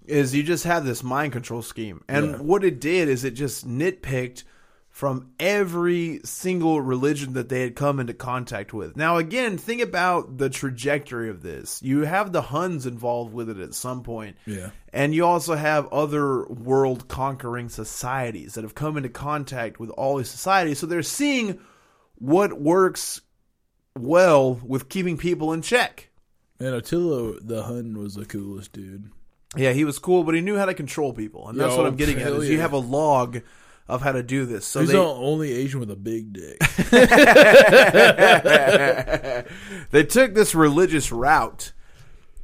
[SPEAKER 1] is you just have this mind control scheme. And
[SPEAKER 2] Yeah.
[SPEAKER 1] what it did is it just nitpicked from every single religion that they had come into contact with. Now, again, think about the trajectory of this. You have the Huns involved with it at some point.
[SPEAKER 2] Yeah.
[SPEAKER 1] And you also have other world conquering societies that have come into contact with all these societies. So they're seeing what works well with keeping people in check.
[SPEAKER 2] And Attila the Hun was the coolest dude.
[SPEAKER 1] Yeah, he was cool, but he knew how to control people, and that's
[SPEAKER 2] Yo,
[SPEAKER 1] what I'm getting at. Is you have a log of how to do this. So
[SPEAKER 2] He's
[SPEAKER 1] they
[SPEAKER 2] the only Asian with a big dick.
[SPEAKER 1] they took this religious route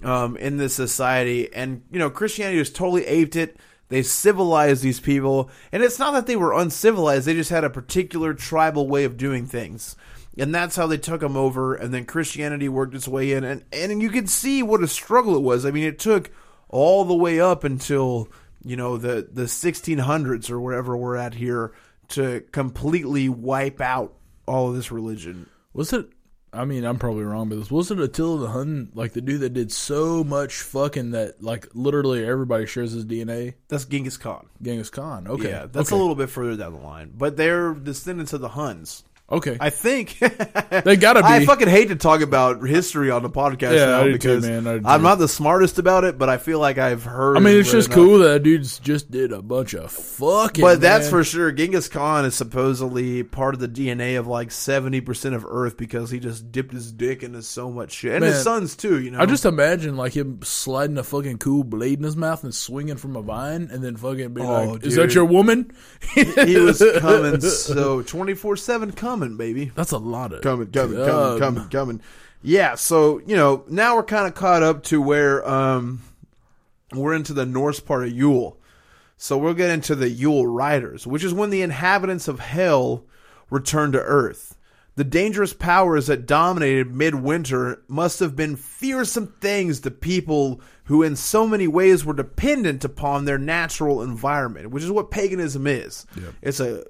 [SPEAKER 1] um, in this society, and you know Christianity just totally aped it. They civilized these people, and it's not that they were uncivilized; they just had a particular tribal way of doing things, and that's how they took them over. And then Christianity worked its way in, and and you can see what a struggle it was. I mean, it took all the way up until you know the the 1600s or wherever we're at here to completely wipe out all of this religion.
[SPEAKER 2] Was it? I mean, I'm probably wrong, but this was it Attila the Hun, like the dude that did so much fucking that, like literally everybody shares his DNA.
[SPEAKER 1] That's Genghis Khan.
[SPEAKER 2] Genghis Khan. Okay,
[SPEAKER 1] Yeah, that's
[SPEAKER 2] okay.
[SPEAKER 1] a little bit further down the line. But they're descendants of the Huns.
[SPEAKER 2] Okay,
[SPEAKER 1] I think
[SPEAKER 2] they gotta be.
[SPEAKER 1] I fucking hate to talk about history on the podcast
[SPEAKER 2] Yeah,
[SPEAKER 1] now
[SPEAKER 2] I do too,
[SPEAKER 1] because
[SPEAKER 2] man. I do
[SPEAKER 1] I'm not the smartest about it, but I feel like I've heard.
[SPEAKER 2] I mean, it's just
[SPEAKER 1] enough.
[SPEAKER 2] cool that dude's just did a bunch of fucking.
[SPEAKER 1] But that's
[SPEAKER 2] man.
[SPEAKER 1] for sure. Genghis Khan is supposedly part of the DNA of like seventy percent of Earth because he just dipped his dick into so much shit, and his sons too. You know,
[SPEAKER 2] I just imagine like him sliding a fucking cool blade in his mouth and swinging from a vine, and then fucking being
[SPEAKER 1] Oh,
[SPEAKER 2] like, "Is that your woman?"
[SPEAKER 1] he was coming so twenty four seven coming, baby.
[SPEAKER 2] That's a lot of
[SPEAKER 1] coming, coming, coming,
[SPEAKER 2] Um,
[SPEAKER 1] coming, coming. Yeah, so you know now we're kind of caught up to where um we're into the Norse part of Yule. So we'll get into the Yule Riders, which is when the inhabitants of Hell return to Earth. The dangerous powers that dominated midwinter must have been fearsome things to people who, in so many ways, were dependent upon their natural environment, which is what paganism is. It's a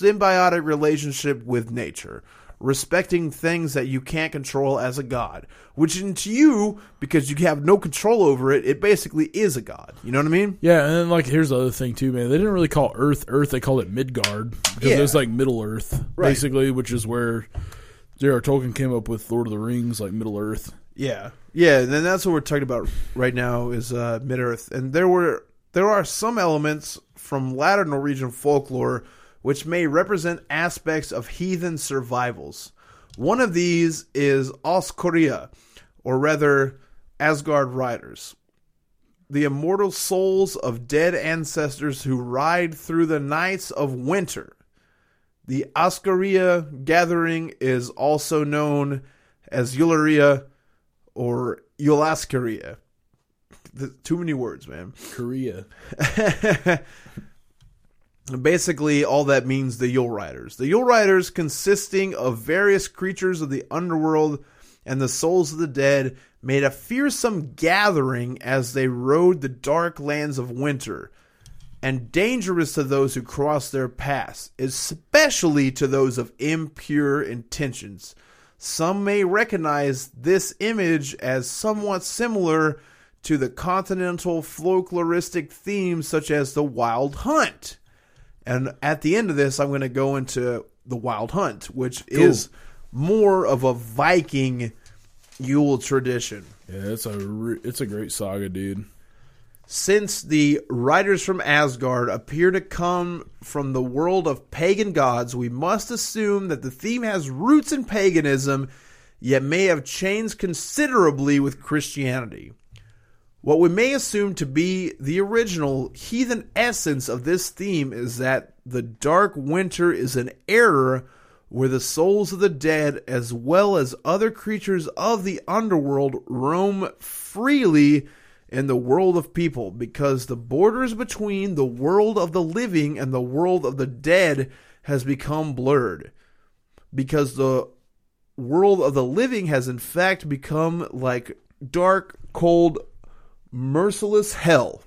[SPEAKER 1] symbiotic relationship with nature, respecting things that you can't control as a god, which to you, because you have no control over it, it basically is a god. You know what I mean?
[SPEAKER 2] Yeah, and then like here's the other thing too, man. They didn't really call Earth Earth; they called it Midgard because
[SPEAKER 1] Yeah.
[SPEAKER 2] it was like Middle Earth,
[SPEAKER 1] Right.
[SPEAKER 2] basically, which is where J.R. Tolkien came up with Lord of the Rings, like Middle Earth.
[SPEAKER 1] Yeah, yeah, and then that's what we're talking about right now is uh, Mid Earth, and there were there are some elements from latter Norwegian folklore which may represent aspects of heathen survivals. One of these is Oskoreia, or rather Asgard riders, the immortal souls of dead ancestors who ride through the nights of winter. The Askaria gathering is also known as Eularia or Eulaskaria. Too many words, man.
[SPEAKER 2] Korea.
[SPEAKER 1] Basically, all that means the Yule Riders. The Yule Riders, consisting of various creatures of the underworld and the souls of the dead, made a fearsome gathering as they rode the dark lands of winter, and dangerous to those who cross their paths, especially to those of impure intentions. Some may recognize this image as somewhat similar to the continental folkloristic themes such as the Wild Hunt. And at the end of this, I'm going to go into the Wild Hunt, which is more of a Viking Yule tradition.
[SPEAKER 2] Yeah, it's a re- it's a great saga, dude.
[SPEAKER 1] Since the riders from Asgard appear to come from the world of pagan gods, we must assume that the theme has roots in paganism, yet may have changed considerably with Christianity. What we may assume to be the original heathen essence of this theme is that the dark winter is an era where the souls of the dead, as well as other creatures of the underworld, roam freely in the world of people, because the borders between the world of the living and the world of the dead has become blurred. Because the world of the living has in fact become like dark, cold, merciless hell.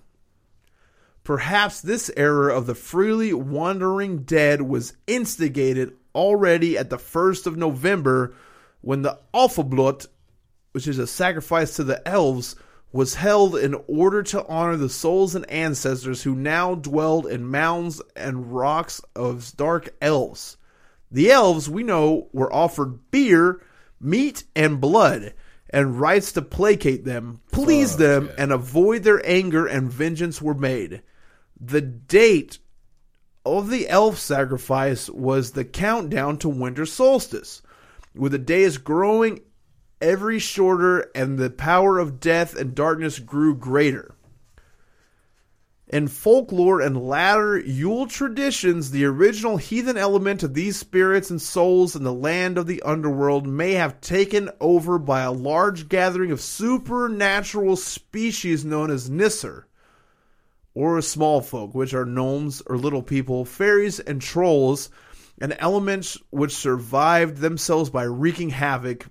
[SPEAKER 1] Perhaps this error of the freely wandering dead was instigated already at the 1st of November when the Álfablót, which is a sacrifice to the elves, was held in order to honor the souls and ancestors who now dwelled in mounds and rocks of dark elves. The elves, we know, were offered beer, meat, and blood, and rites to placate them, please
[SPEAKER 2] Fuck,
[SPEAKER 1] them,
[SPEAKER 2] yeah.
[SPEAKER 1] and avoid their anger, and vengeance were made. The date of the elf sacrifice was the countdown to winter solstice, with the days growing every shorter and the power of death and darkness grew greater. In folklore and latter Yule traditions, the original heathen element of these spirits and souls in the land of the underworld may have taken over by a large gathering of supernatural species known as Nisser, or small folk, which are gnomes or little people, fairies, and trolls, and elements which survived themselves by wreaking havoc.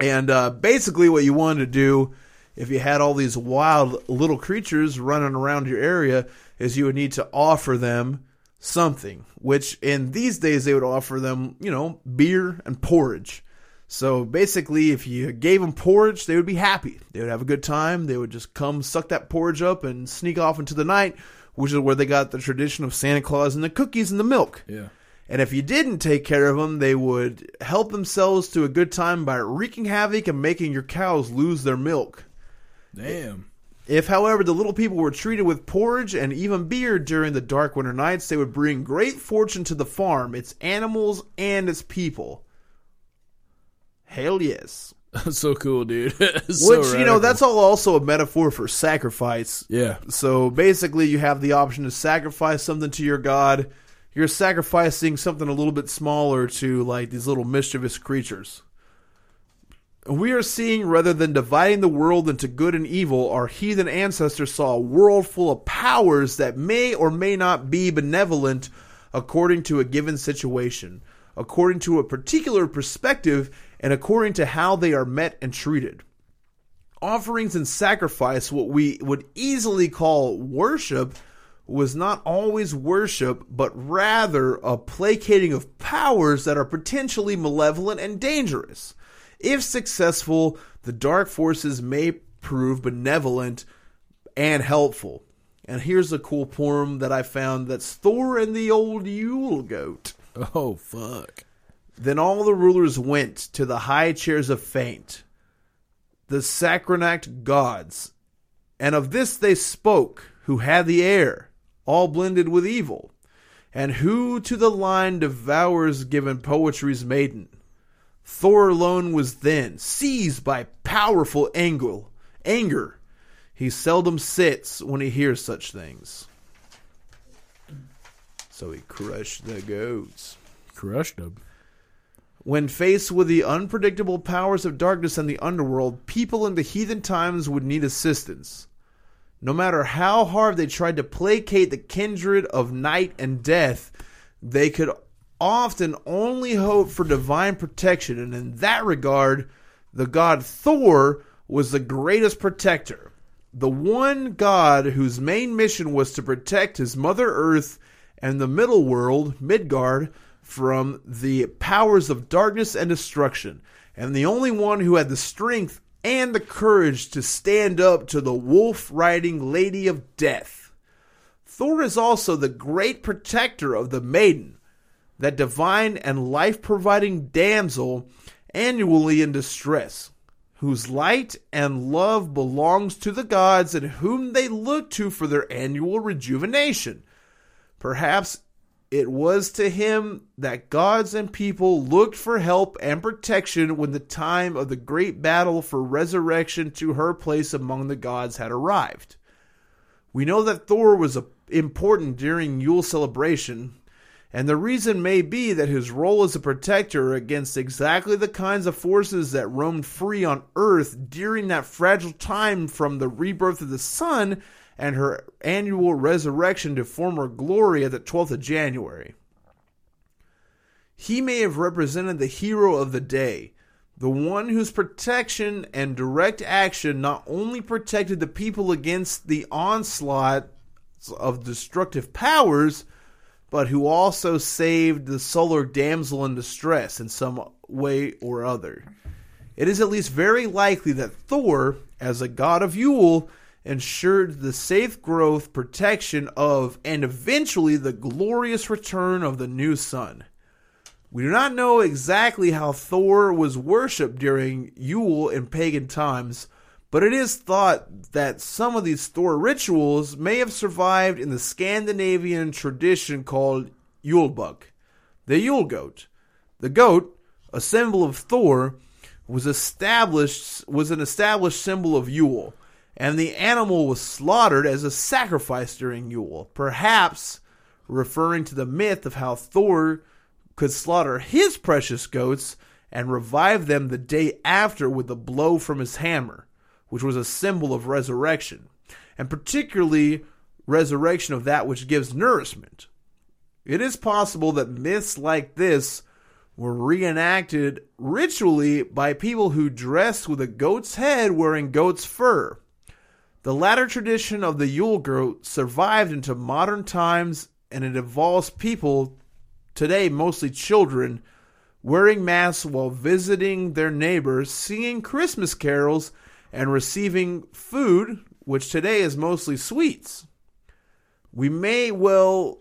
[SPEAKER 1] And uh, basically, what you wanted to do, if you had all these wild little creatures running around your area, is you would need to offer them something. Which in these days they would offer them, you know, beer and porridge. So basically, if you gave them porridge, they would be happy. They would have a good time. They would just come suck that porridge up and sneak off into the night, which is where they got the tradition of Santa Claus and the cookies and the milk.
[SPEAKER 2] Yeah.
[SPEAKER 1] And if you didn't take care of them, they would help themselves to a good time by wreaking havoc and making your cows lose their milk.
[SPEAKER 2] Damn.
[SPEAKER 1] If, however, the little people were treated with porridge and even beer during the dark winter nights, they would bring great fortune to the farm, its animals, and its people. Hell yes.
[SPEAKER 2] So cool, dude. so
[SPEAKER 1] Which, you know, that's all also a metaphor for sacrifice.
[SPEAKER 2] yeah.
[SPEAKER 1] So basically, you have the option to sacrifice something to your god. You're sacrificing something a little bit smaller to like these little mischievous creatures. We are seeing rather than dividing the world into good and evil, our heathen ancestors saw a world full of powers that may or may not be benevolent according to a given situation, according to a particular perspective, and according to how they are met and treated offerings and sacrifice, what we would easily call worship, was not always worship, but rather a placating of powers that are potentially malevolent and dangerous. If successful, the dark forces may prove benevolent and helpful. And here's a cool poem that I found that's Thor and the old Yule goat.
[SPEAKER 2] Oh fuck.
[SPEAKER 1] Then all the rulers went to the high chairs of Fate, the Sacronact gods, and of this they spoke, who had the air, all blended with evil, and who to the line devours given poetry's maiden. Thor alone was then seized by powerful anger. Anger. He seldom sits when he hears such things. So he crushed the goats.
[SPEAKER 2] Crushed them.
[SPEAKER 1] When faced with the unpredictable powers of darkness and the underworld, people in the heathen times would need assistance. No matter how hard they tried to placate the kindred of night and death, they could often only hope for divine protection, and in that regard, the god Thor was the greatest protector. The one god whose main mission was to protect his Mother Earth and the middle world, Midgard, from the powers of darkness and destruction, and the only one who had the strength and the courage to stand up to the wolf riding Lady of Death. Thor is also the great protector of the maiden, that divine and life providing damsel annually in distress, whose light and love belongs to the gods and whom they look to for their annual rejuvenation. Perhaps it was to him that gods and people looked for help and protection when the time of the great battle for resurrection to her place among the gods had arrived. We know that Thor was important during Yule celebration, and the reason may be that his role as a protector against exactly the kinds of forces that roamed free on Earth during that fragile time from the rebirth of the sun and her annual resurrection to former glory at the 12th of January. He may have represented the hero of the day, the one whose protection and direct action not only protected the people against the onslaught of destructive powers, but who also saved the solar damsel in distress in some way or other. It is at least very likely that Thor, as a god of Yule, ensured the safe growth, protection of, and eventually the glorious return of the new sun. We do not know exactly how Thor was worshipped during Yule in pagan times, but it is thought that some of these Thor rituals may have survived in the Scandinavian tradition called julebukk, the Yule goat. The goat, a symbol of Thor, was established was an established symbol of Yule, and the animal was slaughtered as a sacrifice during Yule, perhaps referring to the myth of how Thor could slaughter his precious goats and revive them the day after with a blow from his hammer, which was a symbol of resurrection, and particularly resurrection of that which gives nourishment. It is possible that myths like this were reenacted ritually by people who dressed with a goat's head wearing goat's fur. The latter tradition of the Yule goat survived into modern times and it involves people, today mostly children, wearing masks while visiting their neighbors, singing Christmas carols, and receiving food, which today is mostly sweets. We may well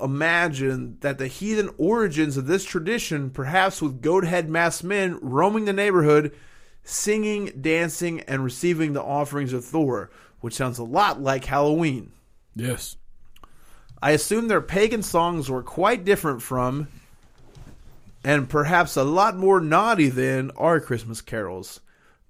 [SPEAKER 1] imagine that the heathen origins of this tradition, perhaps with goat head masked men roaming the neighborhood, singing, dancing, and receiving the offerings of Thor, which sounds a lot like Halloween.
[SPEAKER 2] Yes.
[SPEAKER 1] I assume their pagan songs were quite different from, and perhaps a lot more naughty than, our Christmas carols.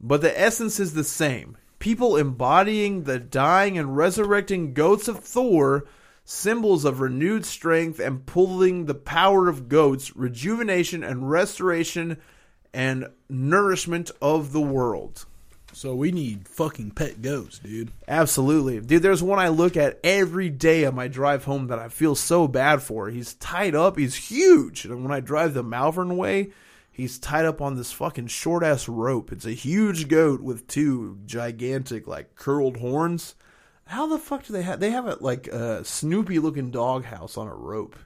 [SPEAKER 1] But the essence is the same. People embodying the dying and resurrecting goats of Thor, symbols of renewed strength and pulling the power of goats, rejuvenation and restoration and nourishment of the world.
[SPEAKER 2] So we need fucking pet goats, dude.
[SPEAKER 1] Absolutely. Dude, there's one I look at every day on my drive home that I feel so bad for. He's tied up, he's huge. And when I drive the Malvern way, he's tied up on this fucking short ass rope. It's a huge goat with two gigantic, like curled horns. How the fuck do they have? They have a like a Snoopy looking doghouse on a rope.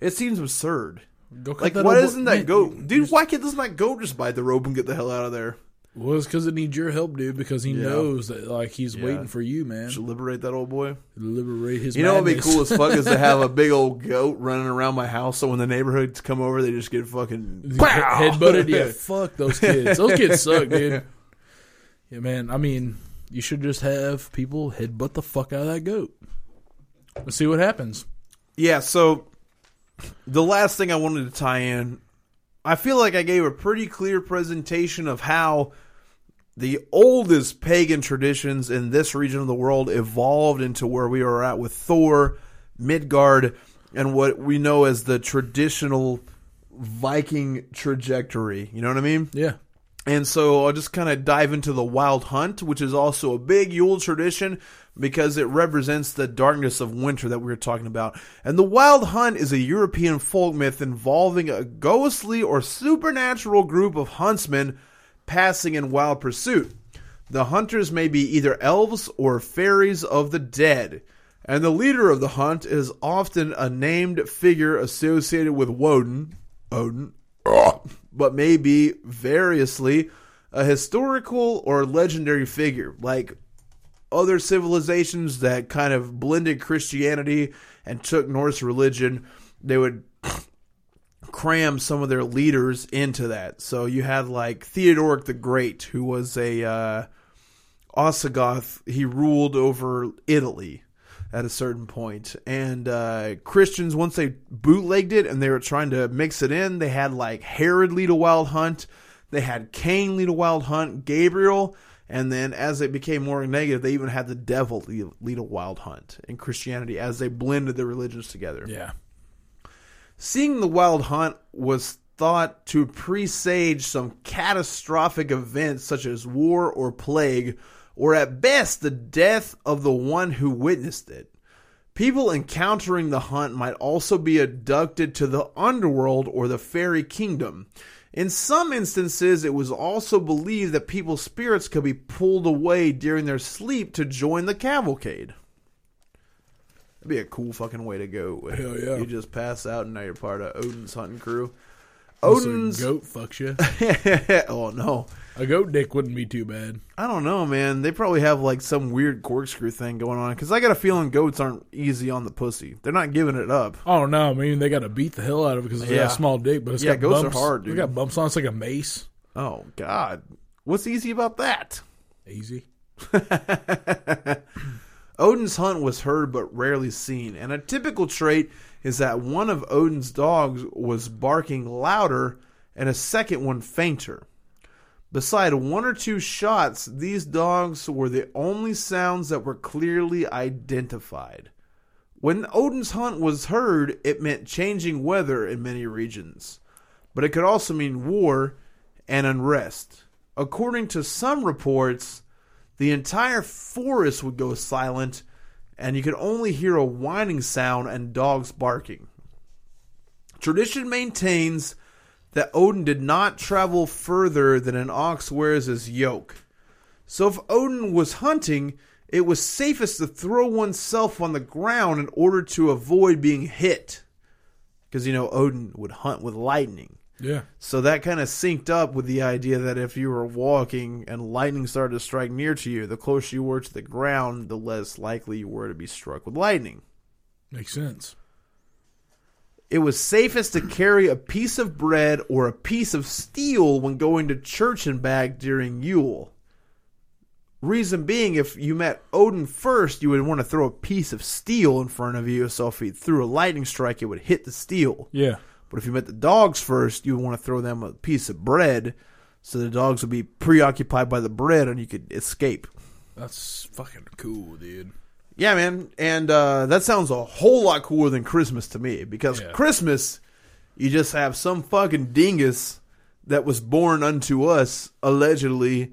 [SPEAKER 1] It seems absurd.
[SPEAKER 2] Go
[SPEAKER 1] Like,
[SPEAKER 2] old-
[SPEAKER 1] isn't that goat? Dude, why can't doesn't that goat just bite the rope and get the hell out of there?
[SPEAKER 2] Well, it's because it needs your help, dude. Because he
[SPEAKER 1] Yeah.
[SPEAKER 2] knows that like he's
[SPEAKER 1] Yeah.
[SPEAKER 2] waiting for you, man.
[SPEAKER 1] Should liberate that old boy.
[SPEAKER 2] Liberate his.
[SPEAKER 1] You know what'd be cool as fuck is to have a big old goat running around my house. So when the neighborhoods come over, they just get fucking Pow!
[SPEAKER 2] head butted. Yeah, fuck those kids. Those kids suck, dude. Yeah, man. I mean, you should just have people headbutt the fuck out of that goat. Let's see what happens.
[SPEAKER 1] Yeah, so the last thing I wanted to tie in, I feel like I gave a pretty clear presentation of how the oldest pagan traditions in this region of the world evolved into where we are at with Thor, Midgard, and what we know as the traditional Viking trajectory. You know what I mean?
[SPEAKER 2] Yeah.
[SPEAKER 1] And so I'll just kind of dive into the Wild Hunt, which is also a big Yule tradition because it represents the darkness of winter that we were talking about. And the Wild Hunt is a European folk myth involving a ghostly or supernatural group of huntsmen passing in wild pursuit. The hunters may be either elves or fairies of the dead. And the leader of the hunt is often a named figure associated with Woden, Odin, but may be variously a historical or legendary figure, like other civilizations that kind of blended Christianity and took Norse religion. They would cram some of their leaders into that. So you had like Theodoric the Great, who was a uh, Ostrogoth. He ruled over Italy at a certain point. And uh, Christians, once they bootlegged it and they were trying to mix it in, they had like Herod lead a wild hunt. They had Cain lead a wild hunt, Gabriel, and then as it became more negative, they even had the devil lead, lead a wild hunt in Christianity as they blended the religions together.
[SPEAKER 2] Yeah.
[SPEAKER 1] Seeing the wild hunt was thought to presage some catastrophic events such as war or plague, or at best the death of the one who witnessed it. People encountering the hunt might also be abducted to the underworld or the fairy kingdom. In some instances, it was also believed that people's spirits could be pulled away during their sleep to join the cavalcade. That'd be a cool fucking way to go.
[SPEAKER 2] Hell yeah.
[SPEAKER 1] You just pass out and now you're part of Odin's hunting crew. Odin's.
[SPEAKER 2] goat fucks you.
[SPEAKER 1] oh no.
[SPEAKER 2] A goat dick wouldn't be too bad.
[SPEAKER 1] I don't know, man. They probably have like some weird corkscrew thing going on because I got a feeling goats aren't easy on the pussy. They're not giving it up.
[SPEAKER 2] Oh no, I mean they got to beat the hell out of it because it's
[SPEAKER 1] Yeah.
[SPEAKER 2] got a small dick, but it's
[SPEAKER 1] Yeah,
[SPEAKER 2] got
[SPEAKER 1] goats are
[SPEAKER 2] bumps.
[SPEAKER 1] hard,
[SPEAKER 2] It's
[SPEAKER 1] dude.
[SPEAKER 2] got bumps on. it. It's like a mace.
[SPEAKER 1] Oh God, what's easy about that?
[SPEAKER 2] Easy.
[SPEAKER 1] Odin's hunt was heard but rarely seen, and a typical trait is that one of Odin's dogs was barking louder and a second one fainter. Beside one or two shots, these dogs were the only sounds that were clearly identified. When Odin's hunt was heard, it meant changing weather in many regions, but it could also mean war and unrest. According to some reports, the entire forest would go silent, and you could only hear a whining sound and dogs barking. Tradition maintains that Odin did not travel further than an ox wears his yoke. So if Odin was hunting, it was safest to throw oneself on the ground in order to avoid being hit. Because, you know, Odin would hunt with lightning.
[SPEAKER 2] Yeah.
[SPEAKER 1] So that kind of synced up with the idea that if you were walking and lightning started to strike near to you, the closer you were to the ground, the less likely you were to be struck with lightning.
[SPEAKER 2] Makes sense.
[SPEAKER 1] it was safest to carry a piece of bread or a piece of steel when going to church and back during Yule. Reason being, if you met Odin first, you would want to throw a piece of steel in front of you, so if he threw a lightning strike, it would hit the steel.
[SPEAKER 2] Yeah.
[SPEAKER 1] But if you met the dogs first, you would want to throw them a piece of bread, so the dogs would be preoccupied by the bread and you could escape.
[SPEAKER 2] That's fucking cool, dude.
[SPEAKER 1] Yeah, man, and uh, that sounds a whole lot cooler than Christmas to me because
[SPEAKER 2] Yeah.
[SPEAKER 1] Christmas, you just have some fucking dingus that was born unto us allegedly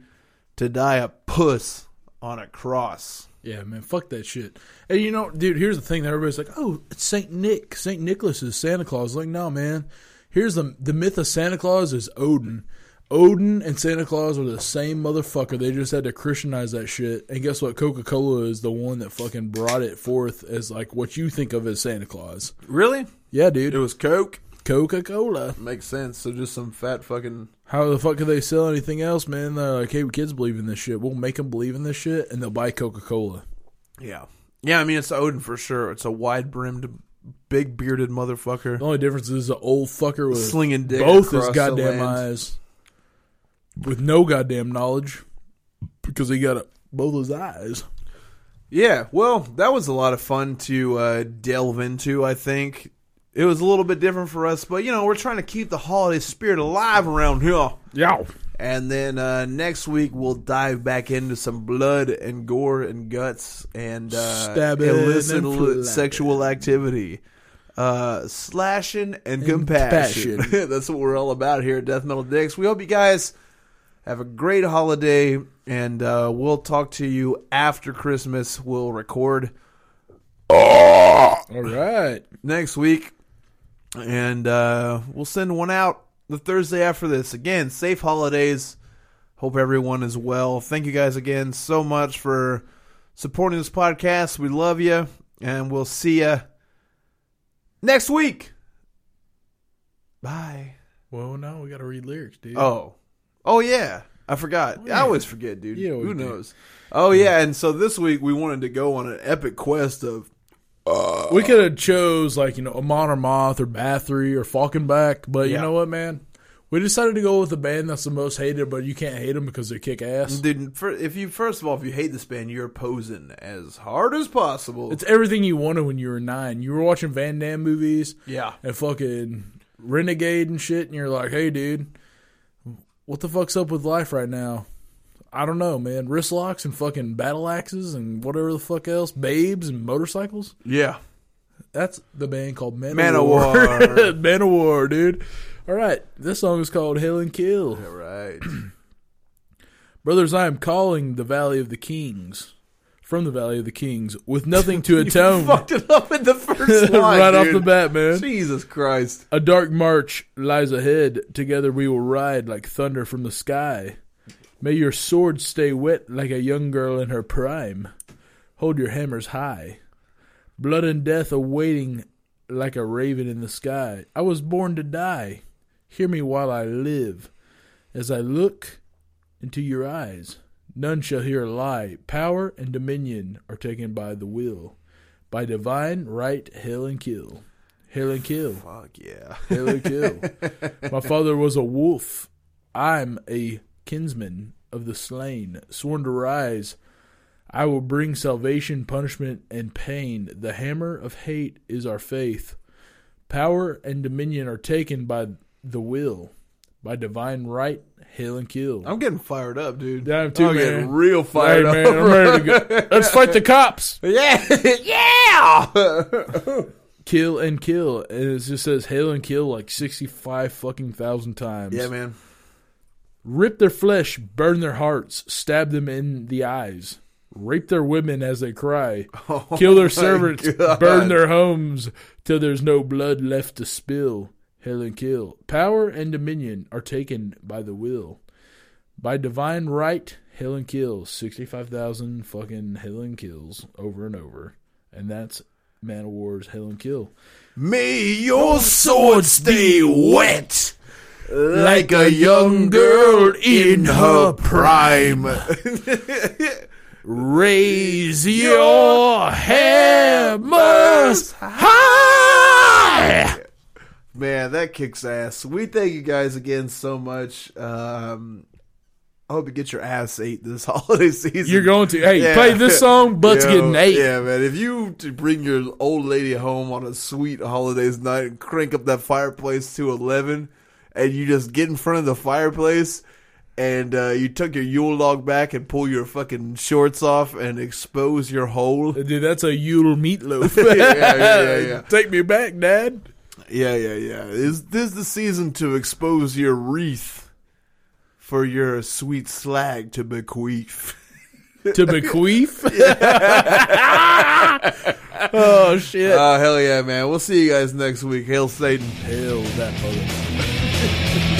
[SPEAKER 1] to die a puss on a cross.
[SPEAKER 2] Yeah, man, fuck that shit. And you know, dude, here's the thing that everybody's like, "Oh, it's Saint Nick. Saint Nicholas is Santa Claus." Like, no, man. Here's the the myth of Santa Claus is Odin. Odin and Santa Claus are the same motherfucker. They just had to Christianize that shit. And guess what? Coca Cola is the one that fucking brought it forth as like what you think of as Santa Claus.
[SPEAKER 1] Really?
[SPEAKER 2] Yeah, dude.
[SPEAKER 1] It was Coke.
[SPEAKER 2] Coca Cola.
[SPEAKER 1] Makes sense. So just some fat fucking.
[SPEAKER 2] How the fuck could they sell anything else, man? They're like, hey, kids believe in this shit. We'll make them believe in this shit, and they'll buy Coca Cola.
[SPEAKER 1] Yeah. Yeah, I mean, it's Odin for sure. It's a wide brimmed, big bearded motherfucker.
[SPEAKER 2] The only difference is the old fucker with
[SPEAKER 1] Slinging dick
[SPEAKER 2] both his goddamn eyes with no goddamn knowledge because he got a, both his eyes.
[SPEAKER 1] Yeah, well, that was a lot of fun to uh, delve into. I think it was a little bit different for us, but you know, we're trying to keep the holiday spirit alive around here.
[SPEAKER 2] Yeah.
[SPEAKER 1] And then uh, next week we'll dive back into some blood and gore and guts and uh,
[SPEAKER 2] Stabbing
[SPEAKER 1] illicit
[SPEAKER 2] and
[SPEAKER 1] sexual activity, uh, slashing and, compassion.
[SPEAKER 2] compassion.
[SPEAKER 1] That's what we're all about here at Death Metal Dicks. We hope you guys have a great holiday, and uh, we'll talk to you after Christmas. We'll record
[SPEAKER 2] All right.
[SPEAKER 1] next week, and uh, we'll send one out the Thursday after this. Again, safe holidays. Hope everyone is well. Thank you guys again so much for supporting this podcast. We love you, and we'll see you next week. Bye.
[SPEAKER 2] Well, now we got to read lyrics, dude.
[SPEAKER 1] Oh, oh yeah, I forgot.
[SPEAKER 2] Oh, yeah.
[SPEAKER 1] I always forget, dude.
[SPEAKER 2] Always
[SPEAKER 1] Who
[SPEAKER 2] do.
[SPEAKER 1] knows? Oh yeah, and so this week we wanted to go on an epic quest of
[SPEAKER 2] we could have chose like you know Amon Amarth or Bathory or Falkenbach, but you know what, man? We decided to go with the band that's the most hated, but you can't hate them because they kick ass.
[SPEAKER 1] Dude, if you first of all, if you hate this band, you're posing as hard as possible.
[SPEAKER 2] It's everything you wanted when you were nine. You were watching Van Damme movies
[SPEAKER 1] yeah,
[SPEAKER 2] and fucking Renegade and shit, and you're like, hey, dude, what the fuck's up with life right now? I don't know, man. Wrist locks and fucking battle axes and whatever the fuck else, babes and motorcycles.
[SPEAKER 1] yeah.
[SPEAKER 2] That's the band called Man, man of War.
[SPEAKER 1] man Manowar.
[SPEAKER 2] Manowar, dude. All right, this song is called Hail and Kill.
[SPEAKER 1] All right.
[SPEAKER 2] Brothers, I am calling the Valley of the Kings from the Valley of the Kings with nothing to atone.
[SPEAKER 1] fucked it up in the first line,
[SPEAKER 2] right off the bat, man.
[SPEAKER 1] Jesus Christ.
[SPEAKER 2] A dark march lies ahead. Together we will ride like thunder from the sky. May your sword stay wet like a young girl in her prime. Hold your hammers high. Blood and death awaiting like a raven in the sky. I was born to die. Hear me while I live. As I look into your eyes, none shall hear a lie. Power and dominion are taken by the will. By divine right, hail and kill. Hail and kill.
[SPEAKER 1] Fuck yeah.
[SPEAKER 2] Hail and kill. My father was a wolf. I'm a kinsman of the slain, sworn to rise. I will bring salvation, punishment, and pain. The hammer of hate is our faith. Power and dominion are taken by the will. By divine right, hail and kill.
[SPEAKER 1] I'm getting fired up, dude.
[SPEAKER 2] Yeah, I'm too,
[SPEAKER 1] I'm getting
[SPEAKER 2] man.
[SPEAKER 1] real fired
[SPEAKER 2] man,
[SPEAKER 1] up.
[SPEAKER 2] I'm ready to go. Let's fight the cops.
[SPEAKER 1] yeah. yeah.
[SPEAKER 2] Kill and kill. And it just says hail and kill like 65 fucking thousand times.
[SPEAKER 1] yeah, man.
[SPEAKER 2] Rip their flesh, burn their hearts, stab them in the eyes, rape their women as they cry, kill their servants, oh
[SPEAKER 1] God.
[SPEAKER 2] burn their homes till there's no blood left to spill. Hell and kill. Power and dominion are taken by the will. By divine right, hell and kill. 65,000 fucking hell and kills over and over. And that's Manowar's Hell and Kill.
[SPEAKER 1] May your sword stay wet like a young girl in her prime.
[SPEAKER 2] Raise your hammers high.
[SPEAKER 1] man, that kicks ass. We thank you guys again so much. Um, I hope you get your ass ate this holiday season.
[SPEAKER 2] You're going to hey
[SPEAKER 1] Yeah.
[SPEAKER 2] play this song, butts
[SPEAKER 1] Yo,
[SPEAKER 2] getting ate.
[SPEAKER 1] Yeah, man. If you bring your old lady home on a sweet holidays night and crank up that fireplace to eleven, and you just get in front of the fireplace, and uh, you took your Yule log back and pull your fucking shorts off and expose your hole.
[SPEAKER 2] Dude, that's a Yule meatloaf.
[SPEAKER 1] Yeah, yeah, yeah, yeah.
[SPEAKER 2] Take me back, Dad.
[SPEAKER 1] Yeah, yeah, yeah. Is this the season to expose your wreath for your sweet slag to bequeath?
[SPEAKER 2] To bequeath. oh shit.
[SPEAKER 1] Oh hell yeah, man! We'll see you guys next week. Hail Satan.
[SPEAKER 2] Hell, that mother. Thank you.